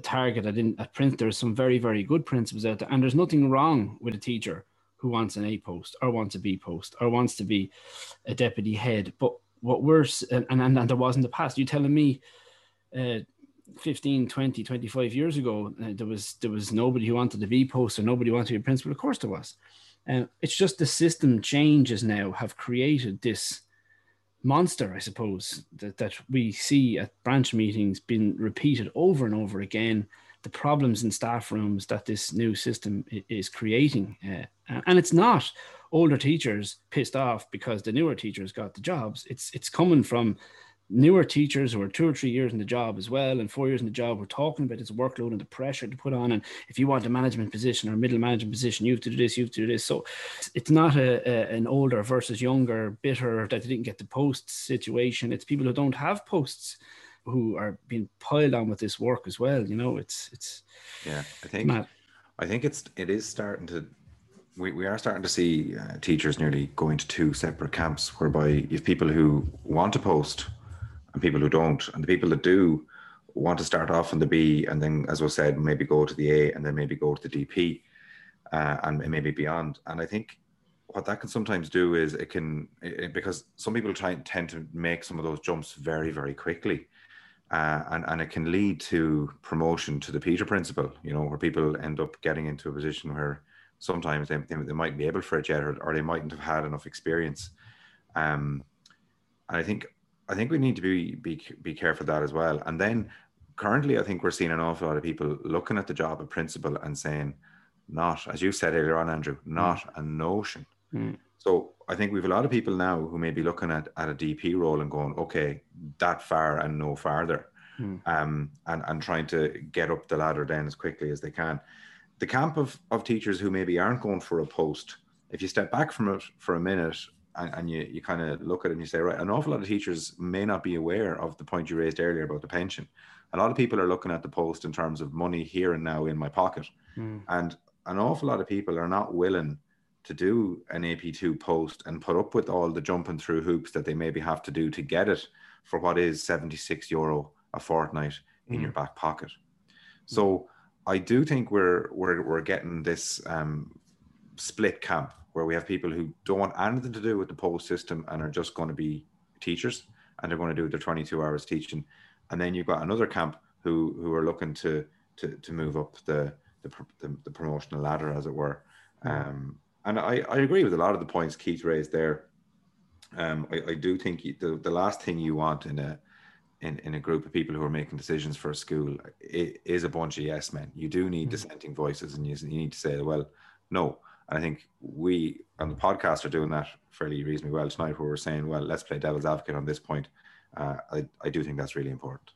target at, in, at Prince, there's some very, very good principals out there. And there's nothing wrong with a teacher who wants an A post or wants a B post or wants to be a deputy head. But what we're, and, and, and there was in the past, you telling me uh, 15, 20, 25 years ago, uh, there was there was nobody who wanted to be post or nobody wanted to be a principal. Of course there was. And um, it's just the system changes now have created this monster, I suppose, that, that we see at branch meetings being repeated over and over again. The problems in staff rooms that this new system is creating. Uh, and it's not older teachers pissed off because the newer teachers got the jobs. It's it's coming from newer teachers who are two or three years in the job as well and four years in the job we're talking about this workload and the pressure to put on. And if you want a management position or a middle management position you have to do this you have to do this. So it's not a, a, an older versus younger bitter that they didn't get the posts situation. It's people who don't have posts who are being piled on with this work as well you know it's it's yeah i think mad. i think it's it is starting to we, we are starting to see uh, teachers nearly going to two separate camps whereby if people who want to post and people who don't. And the people that do want to start off in the B and then, as was said, maybe go to the A and then maybe go to the DP uh, and maybe beyond. And I think what that can sometimes do is it can, it, because some people try tend to make some of those jumps very, very quickly. Uh, and, and it can lead to promotion to the Peter principle, you know, where people end up getting into a position where sometimes they, they, they might be able for it yet or, or they mightn't have had enough experience. Um, and I think I think we need to be be be careful of that as well. And then currently, I think we're seeing an awful lot of people looking at the job of principal and saying, not as you said earlier on, Andrew, not mm. a notion. Mm. So I think we've a lot of people now who may be looking at, at a DP role and going, okay, that far and no farther, mm. um, and and trying to get up the ladder then as quickly as they can. The camp of of teachers who maybe aren't going for a post, if you step back from it for a minute and, and you, you kind of look at it and you say, right, an awful lot of teachers may not be aware of the point you raised earlier about the pension. A lot of people are looking at the post in terms of money here and now in my pocket. Mm. And an awful lot of people are not willing to do an AP2 post and put up with all the jumping through hoops that they maybe have to do to get it for what is 76 euro a fortnight in mm. your back pocket. So I do think we're we're we're getting this um, split camp where we have people who don't want anything to do with the post system and are just going to be teachers and they're going to do their 22 hours teaching and then you've got another camp who who are looking to to, to move up the, the, the the promotional ladder as it were um, and I, I agree with a lot of the points Keith raised there um, I, I do think the, the last thing you want in a in, in a group of people who are making decisions for a school is a bunch of yes men. You do need mm-hmm. dissenting voices, and you, you need to say, well, no, and I think we on the podcast are doing that fairly reasonably well tonight, where we're saying, well, let's play devil's advocate on this point. Uh, I, I do think that's really important.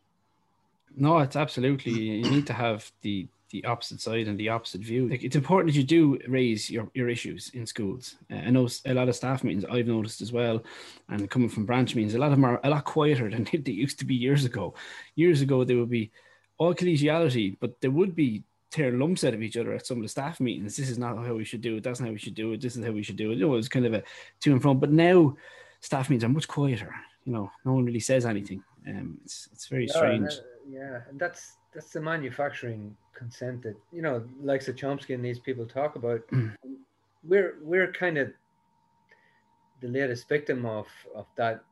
No, it's absolutely. You need to have the the opposite side and the opposite view. Like it's important that you do raise your, your issues in schools. Uh, I know a lot of staff meetings I've noticed as well, and coming from branch meetings, a lot of them are a lot quieter than they used to be years ago. Years ago, they would be all collegiality, but there would be tear lumps out of each other at some of the staff meetings. This is not how we should do it. That's not how we should do it. This is how we should do it. You know, it's kind of a to and from. But now staff meetings are much quieter. You know, no one really says anything. Um, it's it's very strange. yeah, and that's that's the manufacturing consent that you know, like the Chomsky and these people talk about. We're we're kind of the latest victim of of that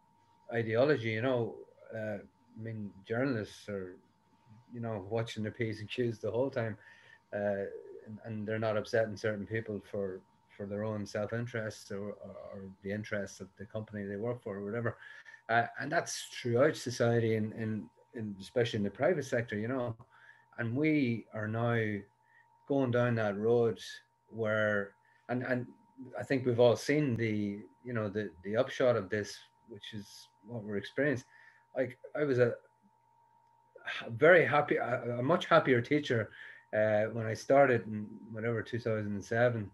ideology. You know, uh, I mean, journalists are you know watching their p's and q's the whole time uh, and, and, they're not upsetting certain people for for their own self-interest or, or, or, the interests of the company they work for or whatever uh, and that's throughout society and, and, and especially in the private sector you know and we are now going down that road where and and I think we've all seen the you know the the upshot of this, which is what we're experiencing. Like I was a very happy, a, a much happier teacher uh, when I started in whatever 2007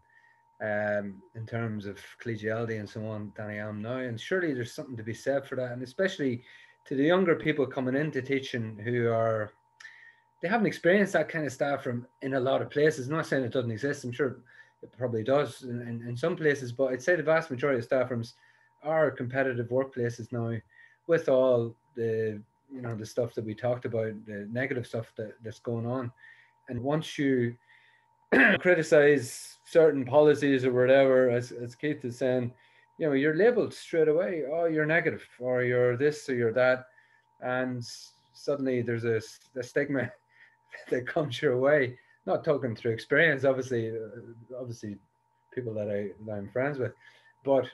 um, in terms of collegiality and so on than I am now. And surely there's something to be said for that, and especially to the younger people coming into teaching who are they haven't experienced that kind of staff from in a lot of places. I'm not saying it doesn't exist. I'm sure it probably does in, in, in some places, but I'd say the vast majority of staff rooms are competitive workplaces now with all the you know the stuff that we talked about, the negative stuff that, that's going on. And once you criticize certain policies or whatever, as, as Keith is saying, you know, you're labeled straight away. Oh, you're negative, or you're this, or you're that, and suddenly there's a, a stigma that comes your way. Not talking through experience, obviously, uh, obviously, people that I that I'm friends with, but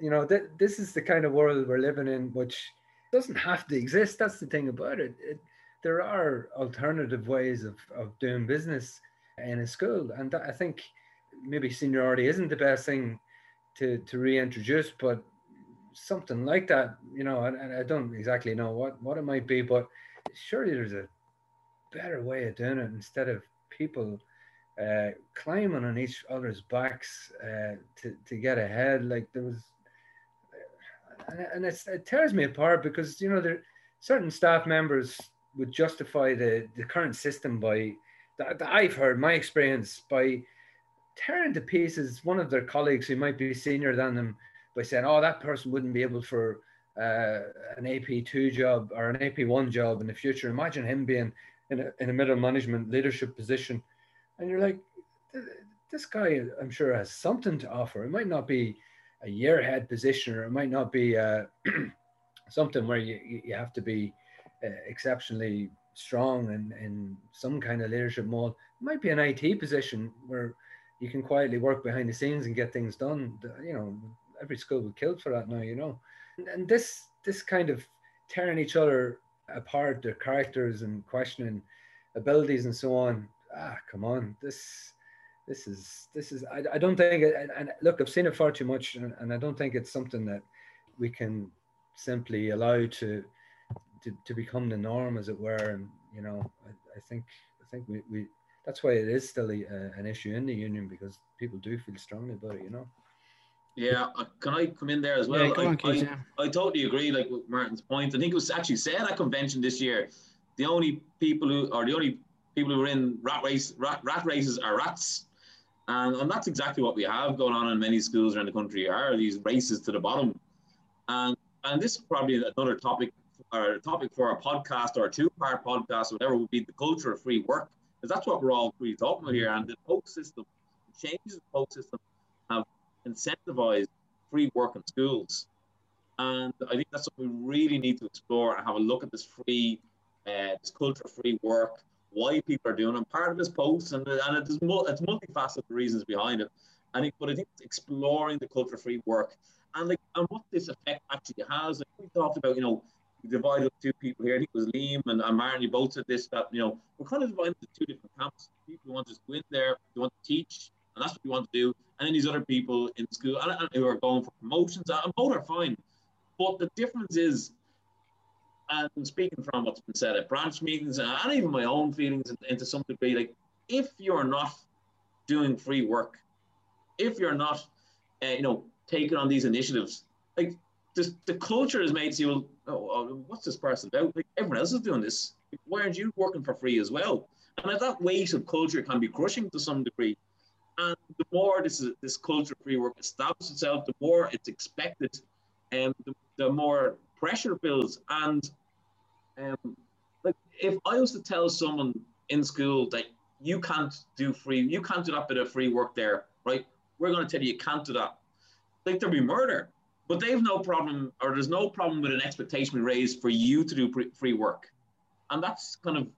you know, th- this is the kind of world we're living in, which doesn't have to exist. That's the thing about it. it there are alternative ways of, of doing business in a school, and I think maybe seniority isn't the best thing to to reintroduce, but something like that, you know, and, I don't exactly know what what it might be, but surely there's a better way of doing it instead of people uh, climbing on each other's backs uh, to, to get ahead. Like there was, and it tears me apart because, you know, there certain staff members would justify the, the current system by, that, that I've heard, my experience, by tearing to pieces one of their colleagues who might be senior than them by saying, oh, that person wouldn't be able for uh, an AP2 job or an AP1 job in the future. Imagine him being in a, in a middle management leadership position. And you're like, this guy, I'm sure, has something to offer. It might not be a year head position, or it might not be uh, something where you, you have to be exceptionally strong and in, some kind of leadership mold. It might be an IT position where you can quietly work behind the scenes and get things done. You know, every school would kill for that now, you know. And, and this this kind of tearing each other apart their characters and questioning abilities and so on. Ah, come on, this this is this is I, I don't think it, and look I've seen it far too much and, and I don't think it's something that we can simply allow to to, to become the norm as it were and you know I, I think I think we, we that's why it is still a, uh, an issue in the union because people do feel strongly about it you know yeah, uh, can I come in there as well? Yeah, I, on, I, yeah. I, totally agree, like with Martin's point. I think it was actually said at convention this year, the only people who are the only people who are in rat race rat, rat races are rats. And, and that's exactly what we have going on in many schools around the country are these races to the bottom. And and this is probably another topic or a topic for a podcast or a two-part podcast, or whatever would be the culture of free work. Because that's what we're all really talking about here. And the post system, the changes in the post system have incentivized free work in schools. And I think that's what we really need to explore and have a look at this free, uh, this culture of free work, why people are doing it. Part of this post, and, and it is it's multifaceted reasons behind it. I think, but I think exploring the culture of free work and like and what this effect actually has. Like we talked about, you know, divided up two people here. I think it was Liam and, and Martin. You both said this that you know we're kind of divided into two different camps. People who want to go in there, they want to teach, and that's what we want to do. And then these other people in school and who are going for promotions, and both are fine. But the difference is, and speaking from what's been said at branch meetings, and even my own feelings and into some degree, like if you're not doing free work, if you're not, uh, you know, taking on these initiatives, like this, the culture is made to you, oh, oh, what's this person about? Like everyone else is doing this. Why aren't you working for free as well? And that weight of culture can be crushing to some degree. And the more this is, this culture of free work establishes itself, the more it's expected, and the, the more pressure builds. And um, like if I was to tell someone in school that you can't do free, you can't do that bit of free work there, right? We're going to tell you you can't do that. Like there'll be murder, but they have no problem, or there's no problem with an expectation we raised for you to do free work, and that's kind of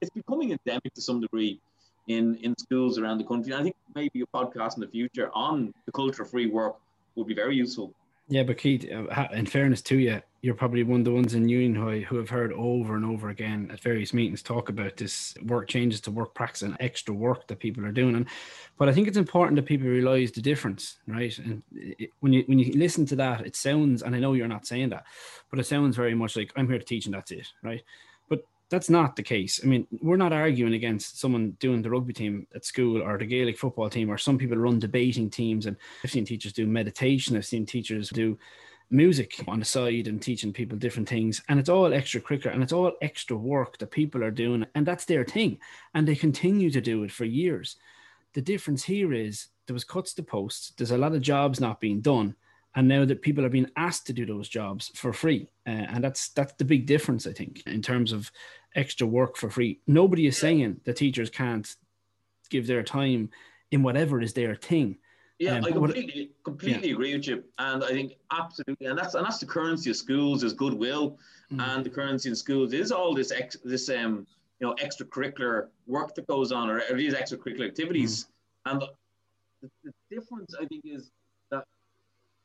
it's becoming endemic to some degree in in schools around the country. And I think maybe a podcast in the future on the culture of free work would be very useful. Yeah, but Keith, uh, in fairness to you, you're probably one of the ones in Union High who have heard over and over again at various meetings talk about this work changes to work practice and extra work that people are doing. And but I think it's important that people realise the difference, right? And it, when you when you listen to that, it sounds, and I know you're not saying that, but it sounds very much like I'm here to teach and that's it, right? That's not the case. I mean, we're not arguing against someone doing the rugby team at school or the Gaelic football team, or some people run debating teams. And I've seen teachers do meditation, I've seen teachers do music on the side and teaching people different things. And it's all extracurricular and it's all extra work that people are doing. And that's their thing. And they continue to do it for years. The difference here is there was cuts to posts, there's a lot of jobs not being done and now that people are being asked to do those jobs for free. Uh, and that's that's the big difference i think in terms of extra work for free. Nobody is saying that teachers can't give their time in whatever is their thing. Yeah um, i completely what, completely yeah. agree with you. And i think absolutely and that's and that's the currency of schools is goodwill. Mm. and the currency in schools is all this ex, this um you know extracurricular work that goes on or, or these extracurricular activities. Mm. and the, the difference i think is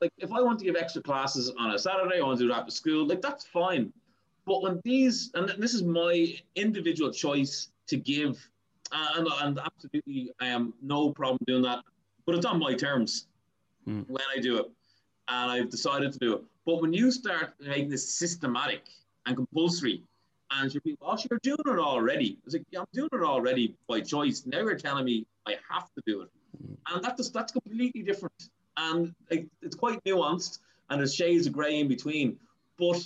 like if I want to give extra classes on a Saturday, I want to do it after school, like that's fine. But when these, and this is my individual choice to give, uh, and, and absolutely I am no problem doing that, but it's on my terms hmm. when I do it, and I've decided to do it. But when you start making this systematic and compulsory, and you're being, oh, you're doing it already. It's like, yeah, I'm doing it already by choice. Now you're telling me I have to do it. Hmm. And that's, that's completely different and it's quite nuanced, and there's shades of grey in between. But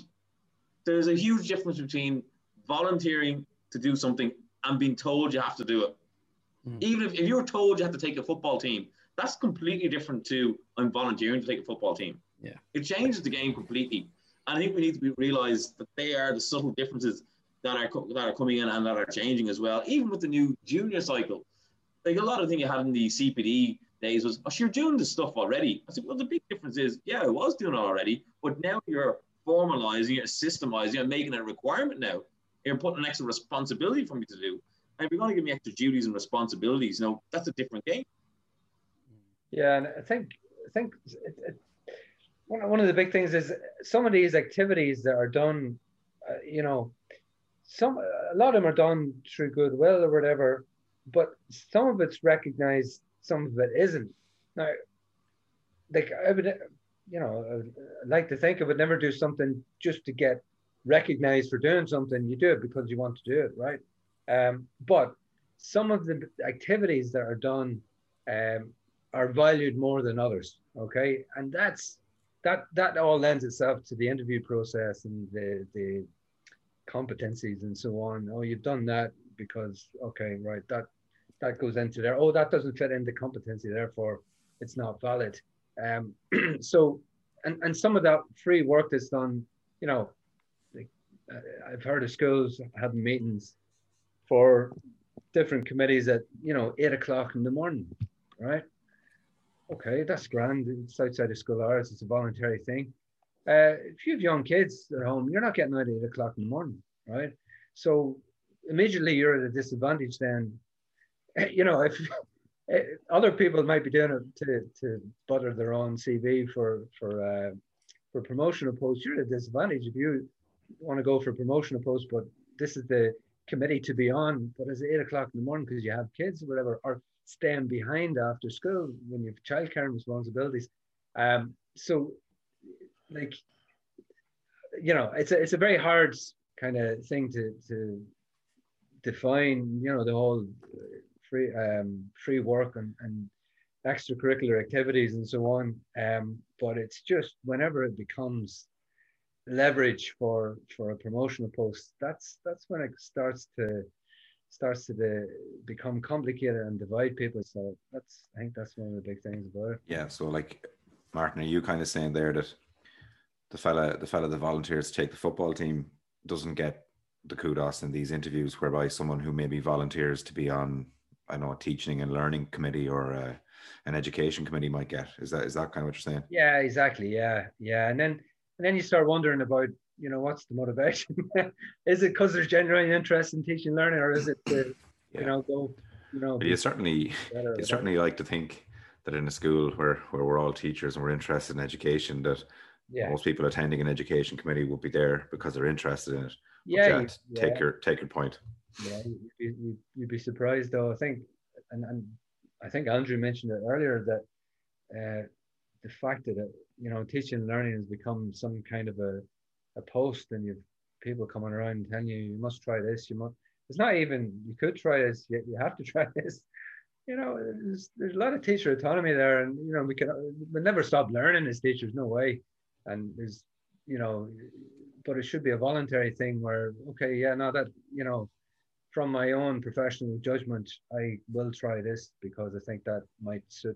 there's a huge difference between volunteering to do something and being told you have to do it. Mm. Even if, if you're told you have to take a football team, that's completely different to I'm volunteering to take a football team. Yeah, it changes the game completely. And I think we need to be realize that they are the subtle differences that are that are coming in and that are changing as well. Even with the new junior cycle, like a lot of things you had in the CPD days was, oh, you're doing this stuff already. I said, well, the big difference is, yeah, I was doing it already, but now you're formalizing it, systemizing it, making it a requirement now. You're putting an extra responsibility for me to do. And if you're going to give me extra duties and responsibilities, you know, that's a different game. Yeah, and I think I think it, it, one, one of the big things is some of these activities that are done, uh, you know, some a lot of them are done through goodwill or whatever, but some of it's recognized some of it isn't. Now, like I would, you know, I'd like to think I would never do something just to get recognized for doing something. You do it because you want to do it, right? Um, but some of the activities that are done um, are valued more than others. Okay, and that's that that all lends itself to the interview process and the the competencies and so on. Oh, you've done that because okay, right, that that goes into there. Oh, that doesn't fit into competency, therefore it's not valid. Um, so, and, and some of that free work that's done, you know, like, uh, I've heard of schools having meetings for different committees at, you know, eight o'clock in the morning, right? Okay, that's grand. It's outside of school hours. It's a voluntary thing. Uh, if you have young kids at home, you're not getting out at eight o'clock in the morning, right? So immediately you're at a disadvantage then you know, if eh, other people might be doing it to, to butter their own CV for for uh, for promotional posts, you're at a disadvantage if you want to go for a promotional post, but this is the committee to be on, but it's eight o'clock in the morning because you have kids or whatever, or staying behind after school when you have childcare and responsibilities. Um, so, like, you know, it's a it's a very hard kind of thing to to define. You know, the whole free um, free work and, and extracurricular activities and so on. Um, but it's just whenever it becomes leverage for for a promotional post, that's that's when it starts to starts to the, become complicated and divide people. So that's I think that's one of the big things about it. Yeah. So like Martin, are you kind of saying there that the fella the fella that volunteers take the football team doesn't get the kudos in these interviews whereby someone who maybe volunteers to be on I know a teaching and learning committee or uh, an education committee might get. Is that is that kind of what you're saying? Yeah, exactly. Yeah, yeah, and then and then you start wondering about you know what's the motivation? is it because there's genuine interest in teaching and learning, or is it to yeah. you know go you know? You certainly you certainly like to think that in a school where where we're all teachers and we're interested in education, that Yeah. most people attending an education committee will be there because they're interested in it. But Yeah. yeah, take your take your point. Yeah, you, you, you- you'd be surprised though. I think, and, and I think Andrew mentioned it earlier that uh, the fact that uh, you know teaching and learning has become some kind of a, a post, and you've people coming around telling you you must try this. You must. It's not even you could try this. You, you have to try this. You know, there's, there's a lot of teacher autonomy there, and you know we can we'll never stop learning as teachers. No way. And there's you know, but it should be a voluntary thing where okay, yeah, no, that you know from my own professional judgment, I will try this because I think that might suit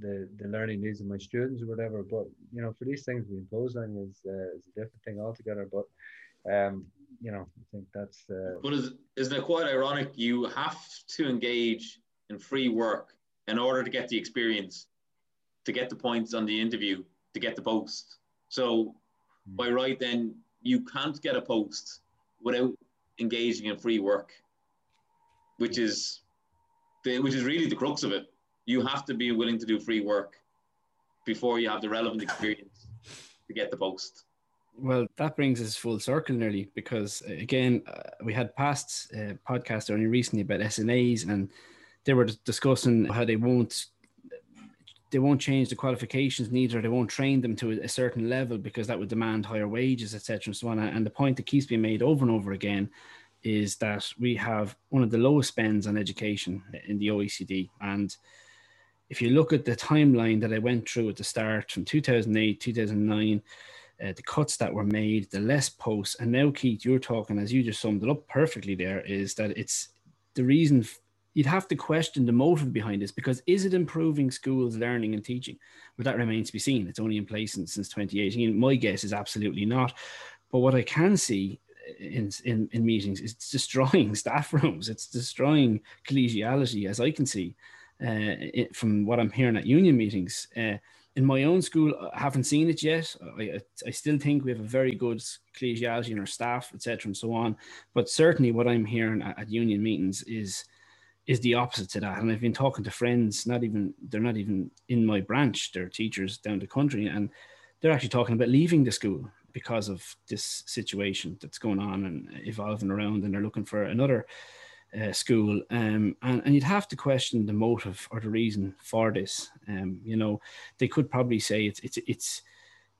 the the learning needs of my students or whatever. But you know, for these things we impose on is uh, is a different thing altogether. But um, you know, I think that's uh, But is, isn't it quite ironic? You have to engage in free work in order to get the experience, to get the points on the interview, to get the post. So, by right, then you can't get a post without engaging in free work, which is the, which is really the crux of it. You have to be willing to do free work before you have the relevant experience to get the post. Well, that brings us full circle nearly because uh, again, uh, we had past uh, podcasts only recently about SNAs, and they were discussing how they won't they won't change the qualifications neither. They won't train them to a certain level because that would demand higher wages, etc. And so on. And the point that keeps being made over and over again is that we have one of the lowest spends on education in the OECD. And if you look at the timeline that I went through at the start from 2008, 2009, uh, the cuts that were made, the less posts, and now Keith, you're talking as you just summed it up perfectly. There is that it's the reason you'd have to question the motive behind this because is it improving schools' learning and teaching? Well, that remains to be seen. It's only in place since, since 2018. My guess is absolutely not. But what I can see in, in, in meetings is it's destroying staff rooms. It's destroying collegiality, as I can see uh, it, from what I'm hearing at union meetings. Uh, in my own school, I haven't seen it yet. I, I still think we have a very good collegiality in our staff, etc., and so on. But certainly, what I'm hearing at, at union meetings is is the opposite to that. And I've been talking to friends, not even they're not even in my branch, they're teachers down the country, and they're actually talking about leaving the school because of this situation that's going on and evolving around, and they're looking for another uh, school. Um, and, and you'd have to question the motive or the reason for this. Um, you know, they could probably say it's it's it's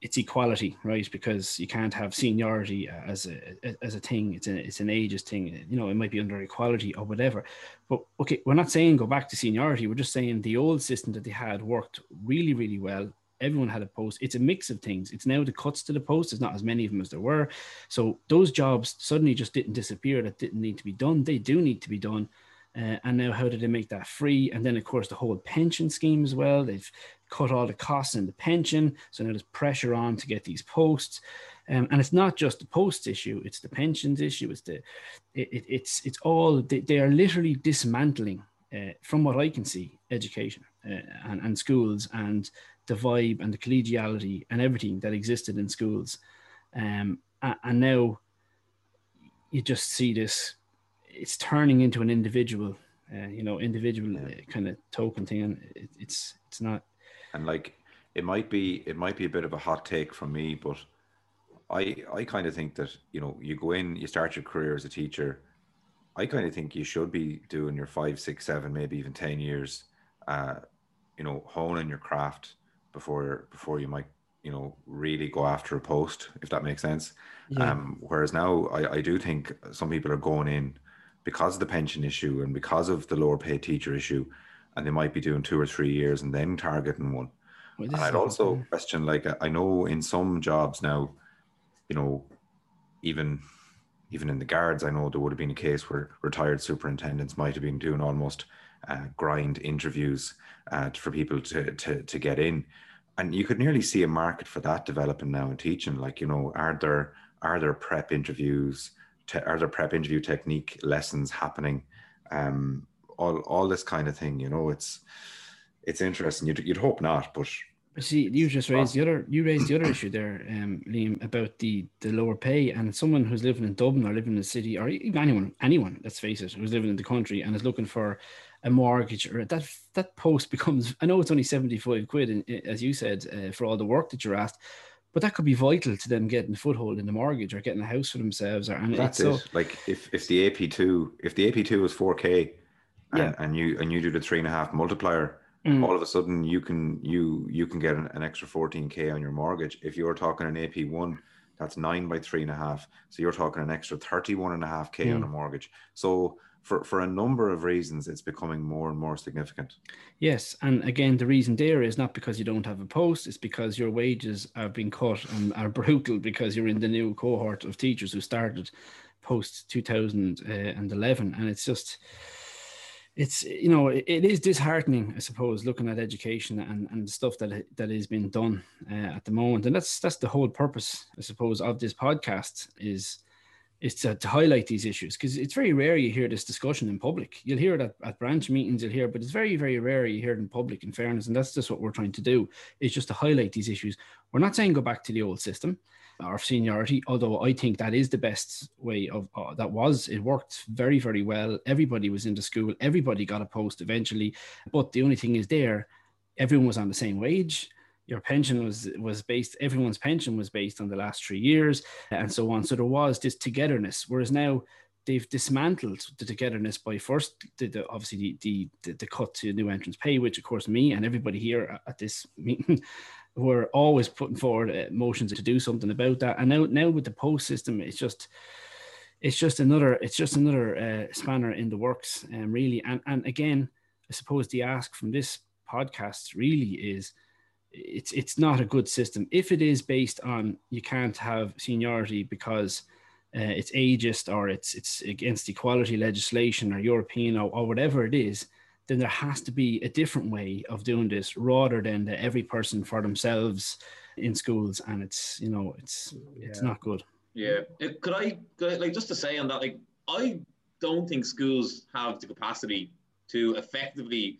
it's equality, right? Because you can't have seniority as a as a thing. It's a it's an ages thing. You know, it might be under equality or whatever. But okay, we're not saying go back to seniority. We're just saying the old system that they had worked really really well. Everyone had a post. It's a mix of things. It's now the cuts to the post. There's not as many of them as there were. So those jobs suddenly just didn't disappear. That didn't need to be done. They do need to be done. Uh, and now, how did they make that free? And then, of course, the whole pension scheme as well. They've cut all the costs in the pension. So now there's pressure on to get these posts. Um, and it's not just the post issue; it's the pensions issue. It's the, it, it, it's it's all they, they are literally dismantling, uh, from what I can see, education uh, and, and schools and the vibe and the collegiality and everything that existed in schools. Um, and now you just see this it's turning into an individual uh, you know individual uh, kind of token thing and it, it's it's not and like it might be it might be a bit of a hot take from me but i i kind of think that you know you go in you start your career as a teacher i kind of think you should be doing your five six seven maybe even 10 years uh you know honing your craft before before you might you know really go after a post if that makes sense yeah. um whereas now I, I do think some people are going in because of the pension issue and because of the lower paid teacher issue and they might be doing two or three years and then targeting one well, and i'd also okay. question like i know in some jobs now you know even even in the guards i know there would have been a case where retired superintendents might have been doing almost uh, grind interviews uh, for people to, to to get in and you could nearly see a market for that developing now in teaching like you know are there are there prep interviews te- are there prep interview technique lessons happening um all all this kind of thing you know it's it's interesting. You'd, you'd hope not but See, you just raised the other you raised the other issue there, um, Liam, about the the lower pay and someone who's living in Dublin or living in the city or even anyone anyone, let's face it, who's living in the country and is looking for a mortgage or that that post becomes I know it's only 75 quid in, as you said uh, for all the work that you're asked but that could be vital to them getting a foothold in the mortgage or getting a house for themselves or and that's it. So, like if if the AP2 if the AP2 is 4k and, yeah. and you and you do the three and a half multiplier mm. all of a sudden you can you you can get an, an, extra 14k on your mortgage if you're talking an ap1 that's nine by three and a half so you're talking an extra 31 and a half k mm. on a mortgage so for, for a number of reasons, it's becoming more and more significant. Yes, and again, the reason there is not because you don't have a post; it's because your wages have been cut and are brutal because you're in the new cohort of teachers who started post 2011, and it's just it's you know it, it is disheartening i suppose looking at education and, and the stuff that that is being done uh, at the moment. And that's that's the whole purpose i suppose of this podcast is is to, to highlight these issues. Because it's very rare you hear this discussion in public. You'll hear it at, at branch meetings you'll hear but it's very very rare you hear it in public in fairness. And that's just what we're trying to do is just to highlight these issues. We're not saying go back to the old system or seniority. Although I think that is the best way of uh, that was it worked very very well. Everybody was into school. Everybody got a post eventually. But the only thing is there, everyone was on the same wage. Your pension was was based. Everyone's pension was based on the last three years, and so on. So there was this togetherness. Whereas now they've dismantled the togetherness by first the, the, obviously the, the, the cut to new entrance pay, which of course me and everybody here at this meeting were always putting forward uh, motions to do something about that. And now, now with the post system, it's just, it's just another, it's just another uh, spanner in the works, um, really. And and again, I suppose the ask from this podcast really is, it's it's not a good system. If it is based on you can't have seniority because uh, it's ageist or it's it's against equality legislation or European or, or whatever it is, then there has to be a different way of doing this rather than the every person for themselves in schools and it's you know it's it's not good. Yeah. It, could, I, could I like just to say on that like i don't think schools have the capacity to effectively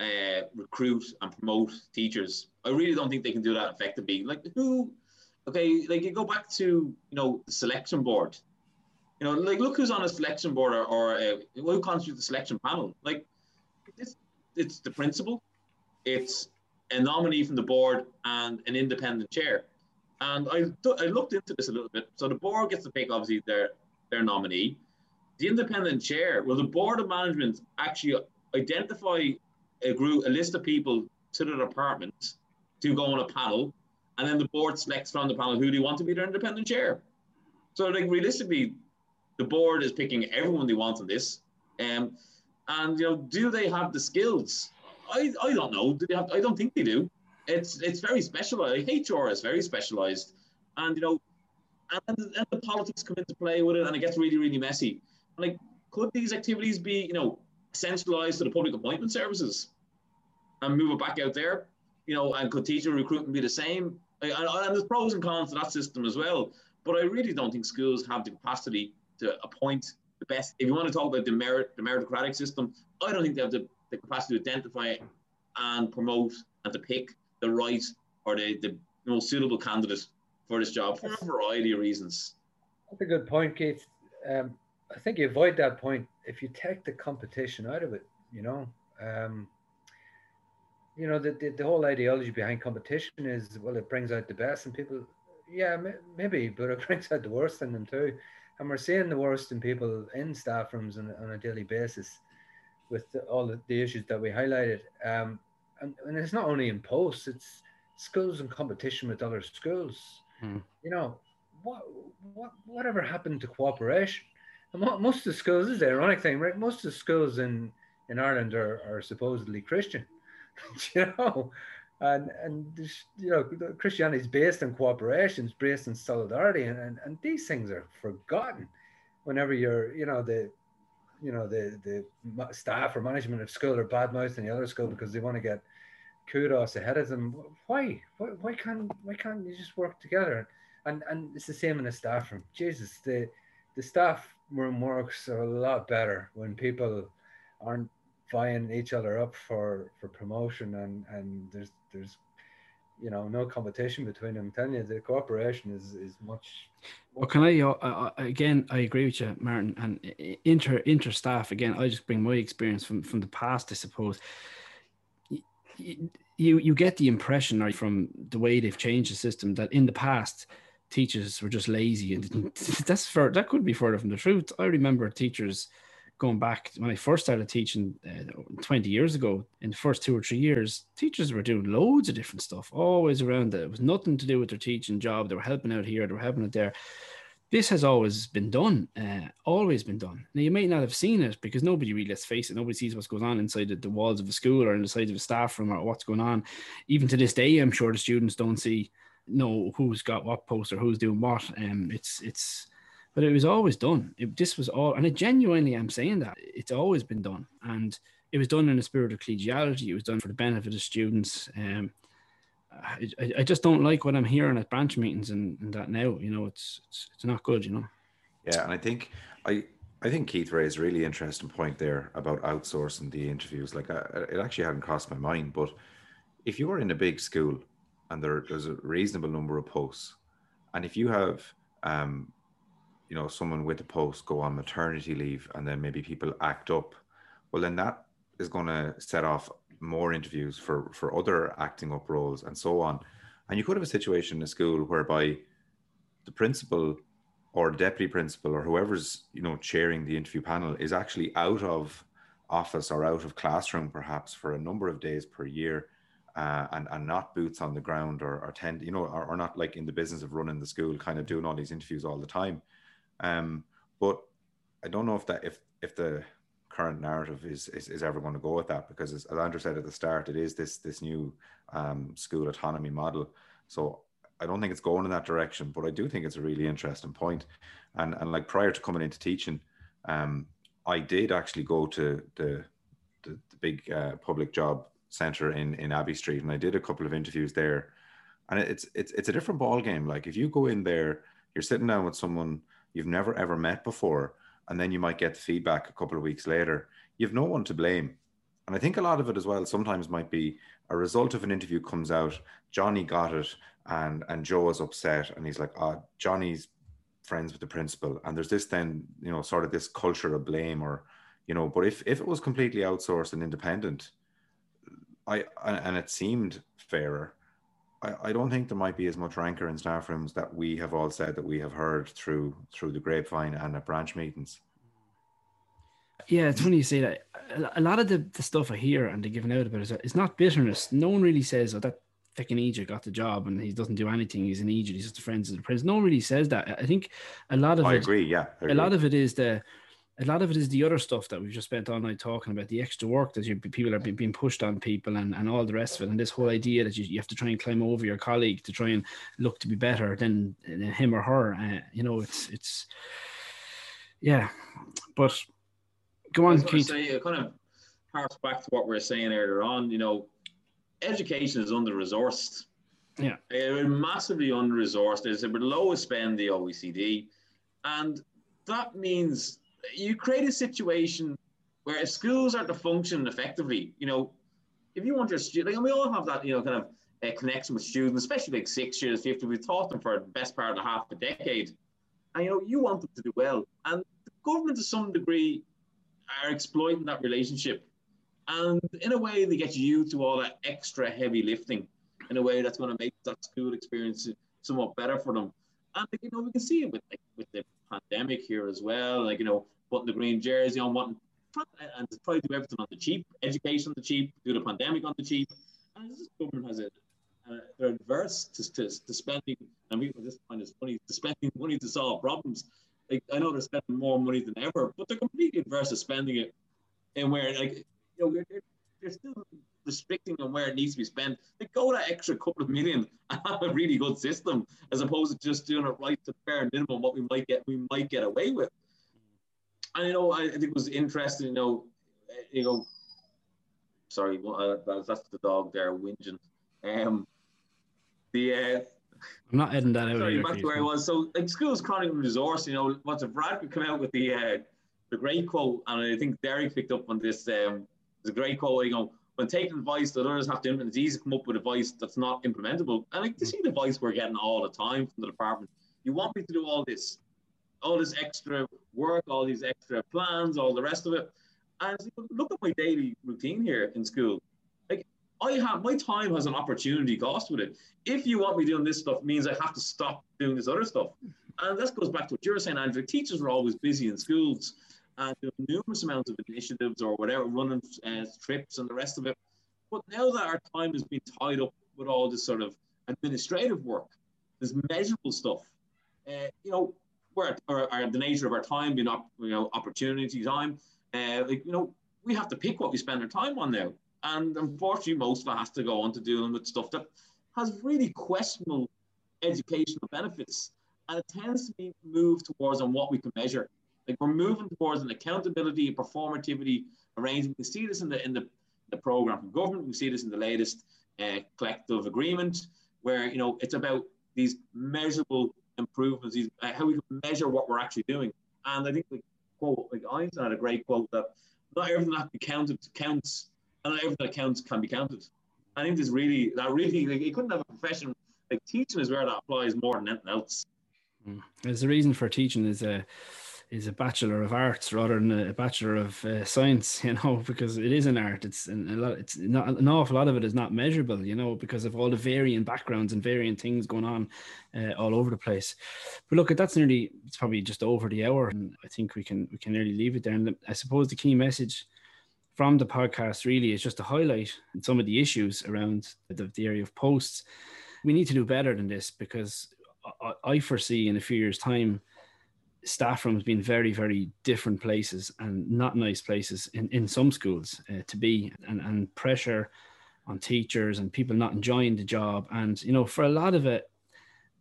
uh, recruit and promote teachers. I really don't think they can do that effectively. Like who okay like you go back to you know the selection board. You know like look who's on a selection board or, or uh, who constitutes the selection panel. Like it's, the principal, it's a nominee from the board and an independent chair. And I, I looked into this a little bit. So the board gets to pick obviously their their nominee. The independent chair, well, the board of management actually identify a group, a list of people to the department to go on a panel, and then the board selects from the panel who do want to be their independent chair. So like realistically, the board is picking everyone they want on this. Um, and you know, do they have the skills? I, I don't know. Do they have, I don't think they do. It's it's very specialized. Uh, HR is very specialized, and you know, and, and the politics come into play with it, and it gets really really messy. Like, could these activities be you know centralized to the public appointment services and move it back out there? You know, and could teacher recruitment be the same? And, and there's pros and cons to that system as well. But I really don't think schools have the capacity to appoint the best. If you want to talk about the merit, the meritocratic system, I don't think they have the, the capacity to identify and promote and to pick the right or the, the most suitable candidate for this job for a variety of reasons. That's a good point, Keith. Um, I think you avoid that point if you take the competition out of it. You know, um, you know the, the, the whole ideology behind competition is well, it brings out the best and people. Yeah, maybe, but it brings out the worst in them too and we're seeing the worst in people in staff rooms on, on a daily basis with the, all the, the, issues that we highlighted. Um, and, and it's not only in posts, it's schools in competition with other schools. Hmm. You know, what, what, whatever happened to cooperation? And most of the schools, this is the ironic thing, right? Most of the schools in, in Ireland are, are supposedly Christian, you know, and and you know Christianity is based on cooperation, it's based on solidarity, and, and and these things are forgotten whenever you're you know the you know the the staff or management of school are bad mouthing the other school because they want to get kudos ahead of them. Why? Why, why can't why can't you just work together? And and it's the same in the staff room. Jesus, the the staff room works a lot better when people aren't vying each other up for for promotion and and there's there's you know, no competition between them. I'm telling you, the cooperation is is much. Well, can I uh, again? I agree with you, Martin. And inter inter staff again. I just bring my experience from from the past, I suppose. You you get the impression right, from the way they've changed the system that in the past teachers were just lazy and didn't. That's for that could be further from the truth. I remember teachers going back when I first started teaching uh, 20 years ago, in the first two or three years, teachers were doing loads of different stuff, always around that. It was nothing to do with their teaching job. They were helping out here, they were helping out there. This has always been done, uh, always been done. Now, you may not have seen it because nobody really, let's face it, nobody sees what's going on inside the, the walls of a school or inside of a staff room or what's going on. Even to this day, I'm sure the students don't see, know who's got what post or who's doing what. Um, it's, it's, but it was always done. It, this was all, and I genuinely am saying that it's always been done, and it was done in a spirit of collegiality. It was done for the benefit of students. Um, I, I just don't like what I'm hearing at branch meetings and, and that now. You know, it's, it's it's not good. You know. Yeah, and I think I I think Keith raised a really interesting point there about outsourcing the interviews. Like, I, it actually hadn't crossed my mind, but if you are in a big school and there, there's a reasonable number of posts, and if you have um, you know someone with a post go on maternity leave and then maybe people act up well then that is going to set off more interviews for for other acting up roles and so on. And you could have a situation in a school whereby the principal or deputy principal or whoever's you know chairing the interview panel is actually out of office or out of classroom perhaps for a number of days per year uh, and and not boots on the ground or, tend you know or not like in the business of running the school kind of doing all these interviews all the time um, but I don't know if that if if the current narrative is is, is ever going to go with that because as, as Andrew said at the start, it is this this new um, school autonomy model. So I don't think it's going in that direction, but I do think it's a really interesting point. And and like prior to coming into teaching, um, I did actually go to the the, the big uh, public job center in in Abbey Street, and I did a couple of interviews there. And it's it's it's a different ball game. Like if you go in there, you're sitting down with someone you've never ever met before, and then you might get the feedback a couple of weeks later. You've no one to blame. And I think a lot of it as well sometimes might be a result of an interview comes out, Johnny got it, and and Joe is upset, and he's like, oh, Johnny's friends with the principal. And there's this then, you know, sort of this culture of blame or, you know, but if if it was completely outsourced and independent, I and it seemed fairer, I, I don't think there might be as much rancor in staff rooms that we have all said that we have heard through through the grapevine and at branch meetings. Yeah, it's funny you say that. A lot of the, the stuff I hear and they're giving out about it is not bitterness. No one really says, oh, that fucking Egypt got the job and he doesn't do anything. He's in Egypt. He's just a friend of the prince. No one really says that. I think a lot of I it, agree. Yeah, agree. a lot of it is the a lot of it is the other stuff that we've just spent all night talking about the extra work that you, people are being, pushed on people and, and all the rest of it. And this whole idea that you, you have to try and climb over your colleague to try and look to be better than, than him or her uh, you know it's it's yeah. But go on Keith. Say, it kind of harks back to what we are saying earlier on you know education is under resourced yeah. Uh, massively under resourced it's the lowest spend the OECD and that means you create a situation where if schools are to function effectively, you know, if you want your student, like, and we all have that, you know, kind of a connection with students, especially like six years, 50, we've taught them for the best part of half a decade. And, you know, you want them to do well. And the government, to some degree, are exploiting that relationship. And in a way, they get you to all that extra heavy lifting in a way that's going to make that school experience somewhat better for them. And, you know, we can see it with, like, with the pandemic here as well. Like, you know, putting the green jersey on, wanting and try to do everything on the cheap, education on the cheap, do the pandemic on the cheap. And this government has a uh, they're adverse to, to, to spending, and we at this point is funny, to spending money to solve problems. Like I know they're spending more money than ever, but they're completely adverse to spending it and where like you know they're, they're still restricting on where it needs to be spent. They go that extra couple of million and have a really good system, as opposed to just doing it right to bare minimum what we might get we might get away with. And you know, I, think it was interesting. You know, you know, sorry, uh, that's the dog there whinging. Um, the uh, I'm not heading that out. Sorry, back to where I was. So, like, schools chronic resource. You know, what's a Brad could come out with the uh, the great quote, and I think Derek picked up on this. Um, it's a great quote. You know, when taking advice that others have to implement, it's easy to come up with advice that's not implementable. And like to see the advice we're getting all the time from the department. You want me to do all this, all this extra work, all these extra plans, all the rest of it. And look at my daily routine here in school. Like I have my time has an opportunity cost with it. If you want me doing this stuff, means I have to stop doing this other stuff. And this goes back to what you were saying, Andrew. Teachers are always busy in schools and doing numerous amounts of initiatives or whatever, running uh, trips and the rest of it. But now that our time has been tied up with all this sort of administrative work, this measurable stuff, uh, you know, where or, or, the nature of our time being up, you know, opportunity time, uh, like you know, we have to pick what we spend our time on now. And unfortunately, most of it has to go on to dealing with stuff that has really questionable educational benefits. And it tends to be moved towards on what we can measure. Like we're moving towards an accountability, and performativity arrangement. We see this in the in the, the program from government. We see this in the latest uh, collective agreement, where you know it's about these measurable improvements, these uh, how we can measure what we're actually doing. And I think the quote, like Einstein had a great quote that not everything that can be counted counts, and not everything that counts can be counted. I think this really that really like, couldn't have a profession like teaching is where that applies more than anything else. Mm. There's a reason for teaching is a is a bachelor of arts rather than a bachelor of uh, science you know because it is an art. It's an, a lot it's not an awful lot of it is not measurable you know because of all the varying backgrounds and varying things going on uh, all over the place. But look that's nearly it's probably just over the hour and i think we can we can nearly leave it there. And i suppose the key message from the podcast really is just to highlight some of the issues around the, the area of posts. We need to do better than this because I, I foresee in a few years time staff rooms being very, very different places and not nice places in, in some schools uh, to be, and, and pressure on teachers and people not enjoying the job. And, you know, for a lot of it,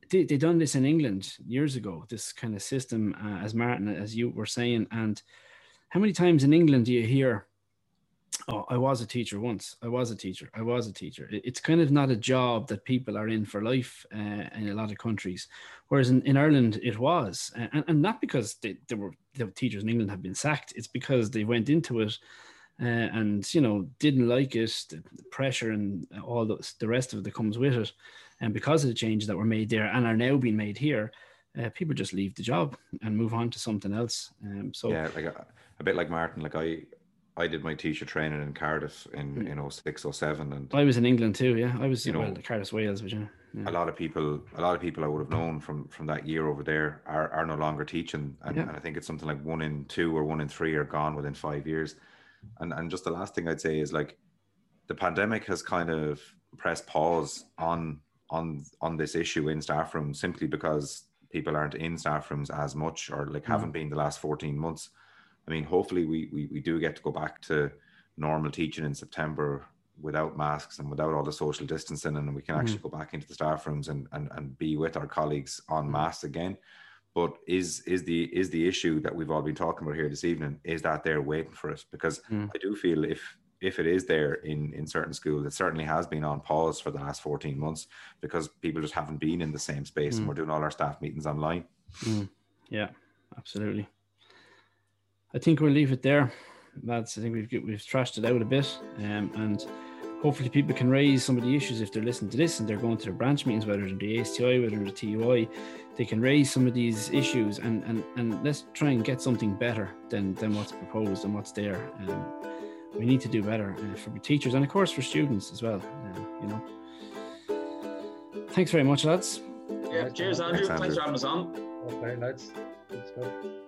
they, they done this in England years ago, this kind of system, uh, as Martin, as you were saying. And how many times in England do you hear, oh, I was a teacher once. I was a teacher. I was a teacher. It's kind of not a job that people are in for life uh, in a lot of countries. Whereas in, in Ireland, it was. And, and not because they, they were the teachers in England have been sacked. It's because they went into it uh, and, you know, didn't like it, the pressure and all the, the rest of it that comes with it. And because of the changes that were made there and are now being made here, uh, people just leave the job and move on to something else. Um, so yeah, like a, a bit like Martin, like I, I did my teacher training in Cardiff in mm. in 06, 07 and I was in England too. Yeah, I was you know well, Cardiff, Wales, but yeah. A lot of people, a lot of people I would have known from from that year over there are are no longer teaching, and, yeah. and I think it's something like one in two or one in three are gone within five years. And and just the last thing I'd say is like the pandemic has kind of pressed pause on on on this issue in staff rooms simply because people aren't in staff rooms as much or like mm. haven't been the last 14 months I mean, hopefully we, we, we do get to go back to normal teaching in September without masks and without all the social distancing and we can actually mm. go back into the staff rooms and, and, and be with our colleagues on mm-hmm. mass again. But is is the is the issue that we've all been talking about here this evening, is that they're waiting for us? Because mm. I do feel if if it is there in in certain schools, it certainly has been on pause for the last 14 months because people just haven't been in the same space and mm. we're doing all our staff meetings online. Mm. Yeah, absolutely. I think we'll leave it there, That's I think we've we've trashed it out a bit, um, and hopefully people can raise some of the issues if they're listening to this and they're going to their branch meetings, whether it's the ASTI, whether it's the TUI, they can raise some of these issues and and and let's try and get something better than than what's proposed and what's there. Um, we need to do better uh, for teachers and of course for students as well. Uh, you know. Thanks very much, lads. Yeah, cheers, Andrew. Thanks, Andrew. Thanks for having us on. Okay, lads. Good stuff.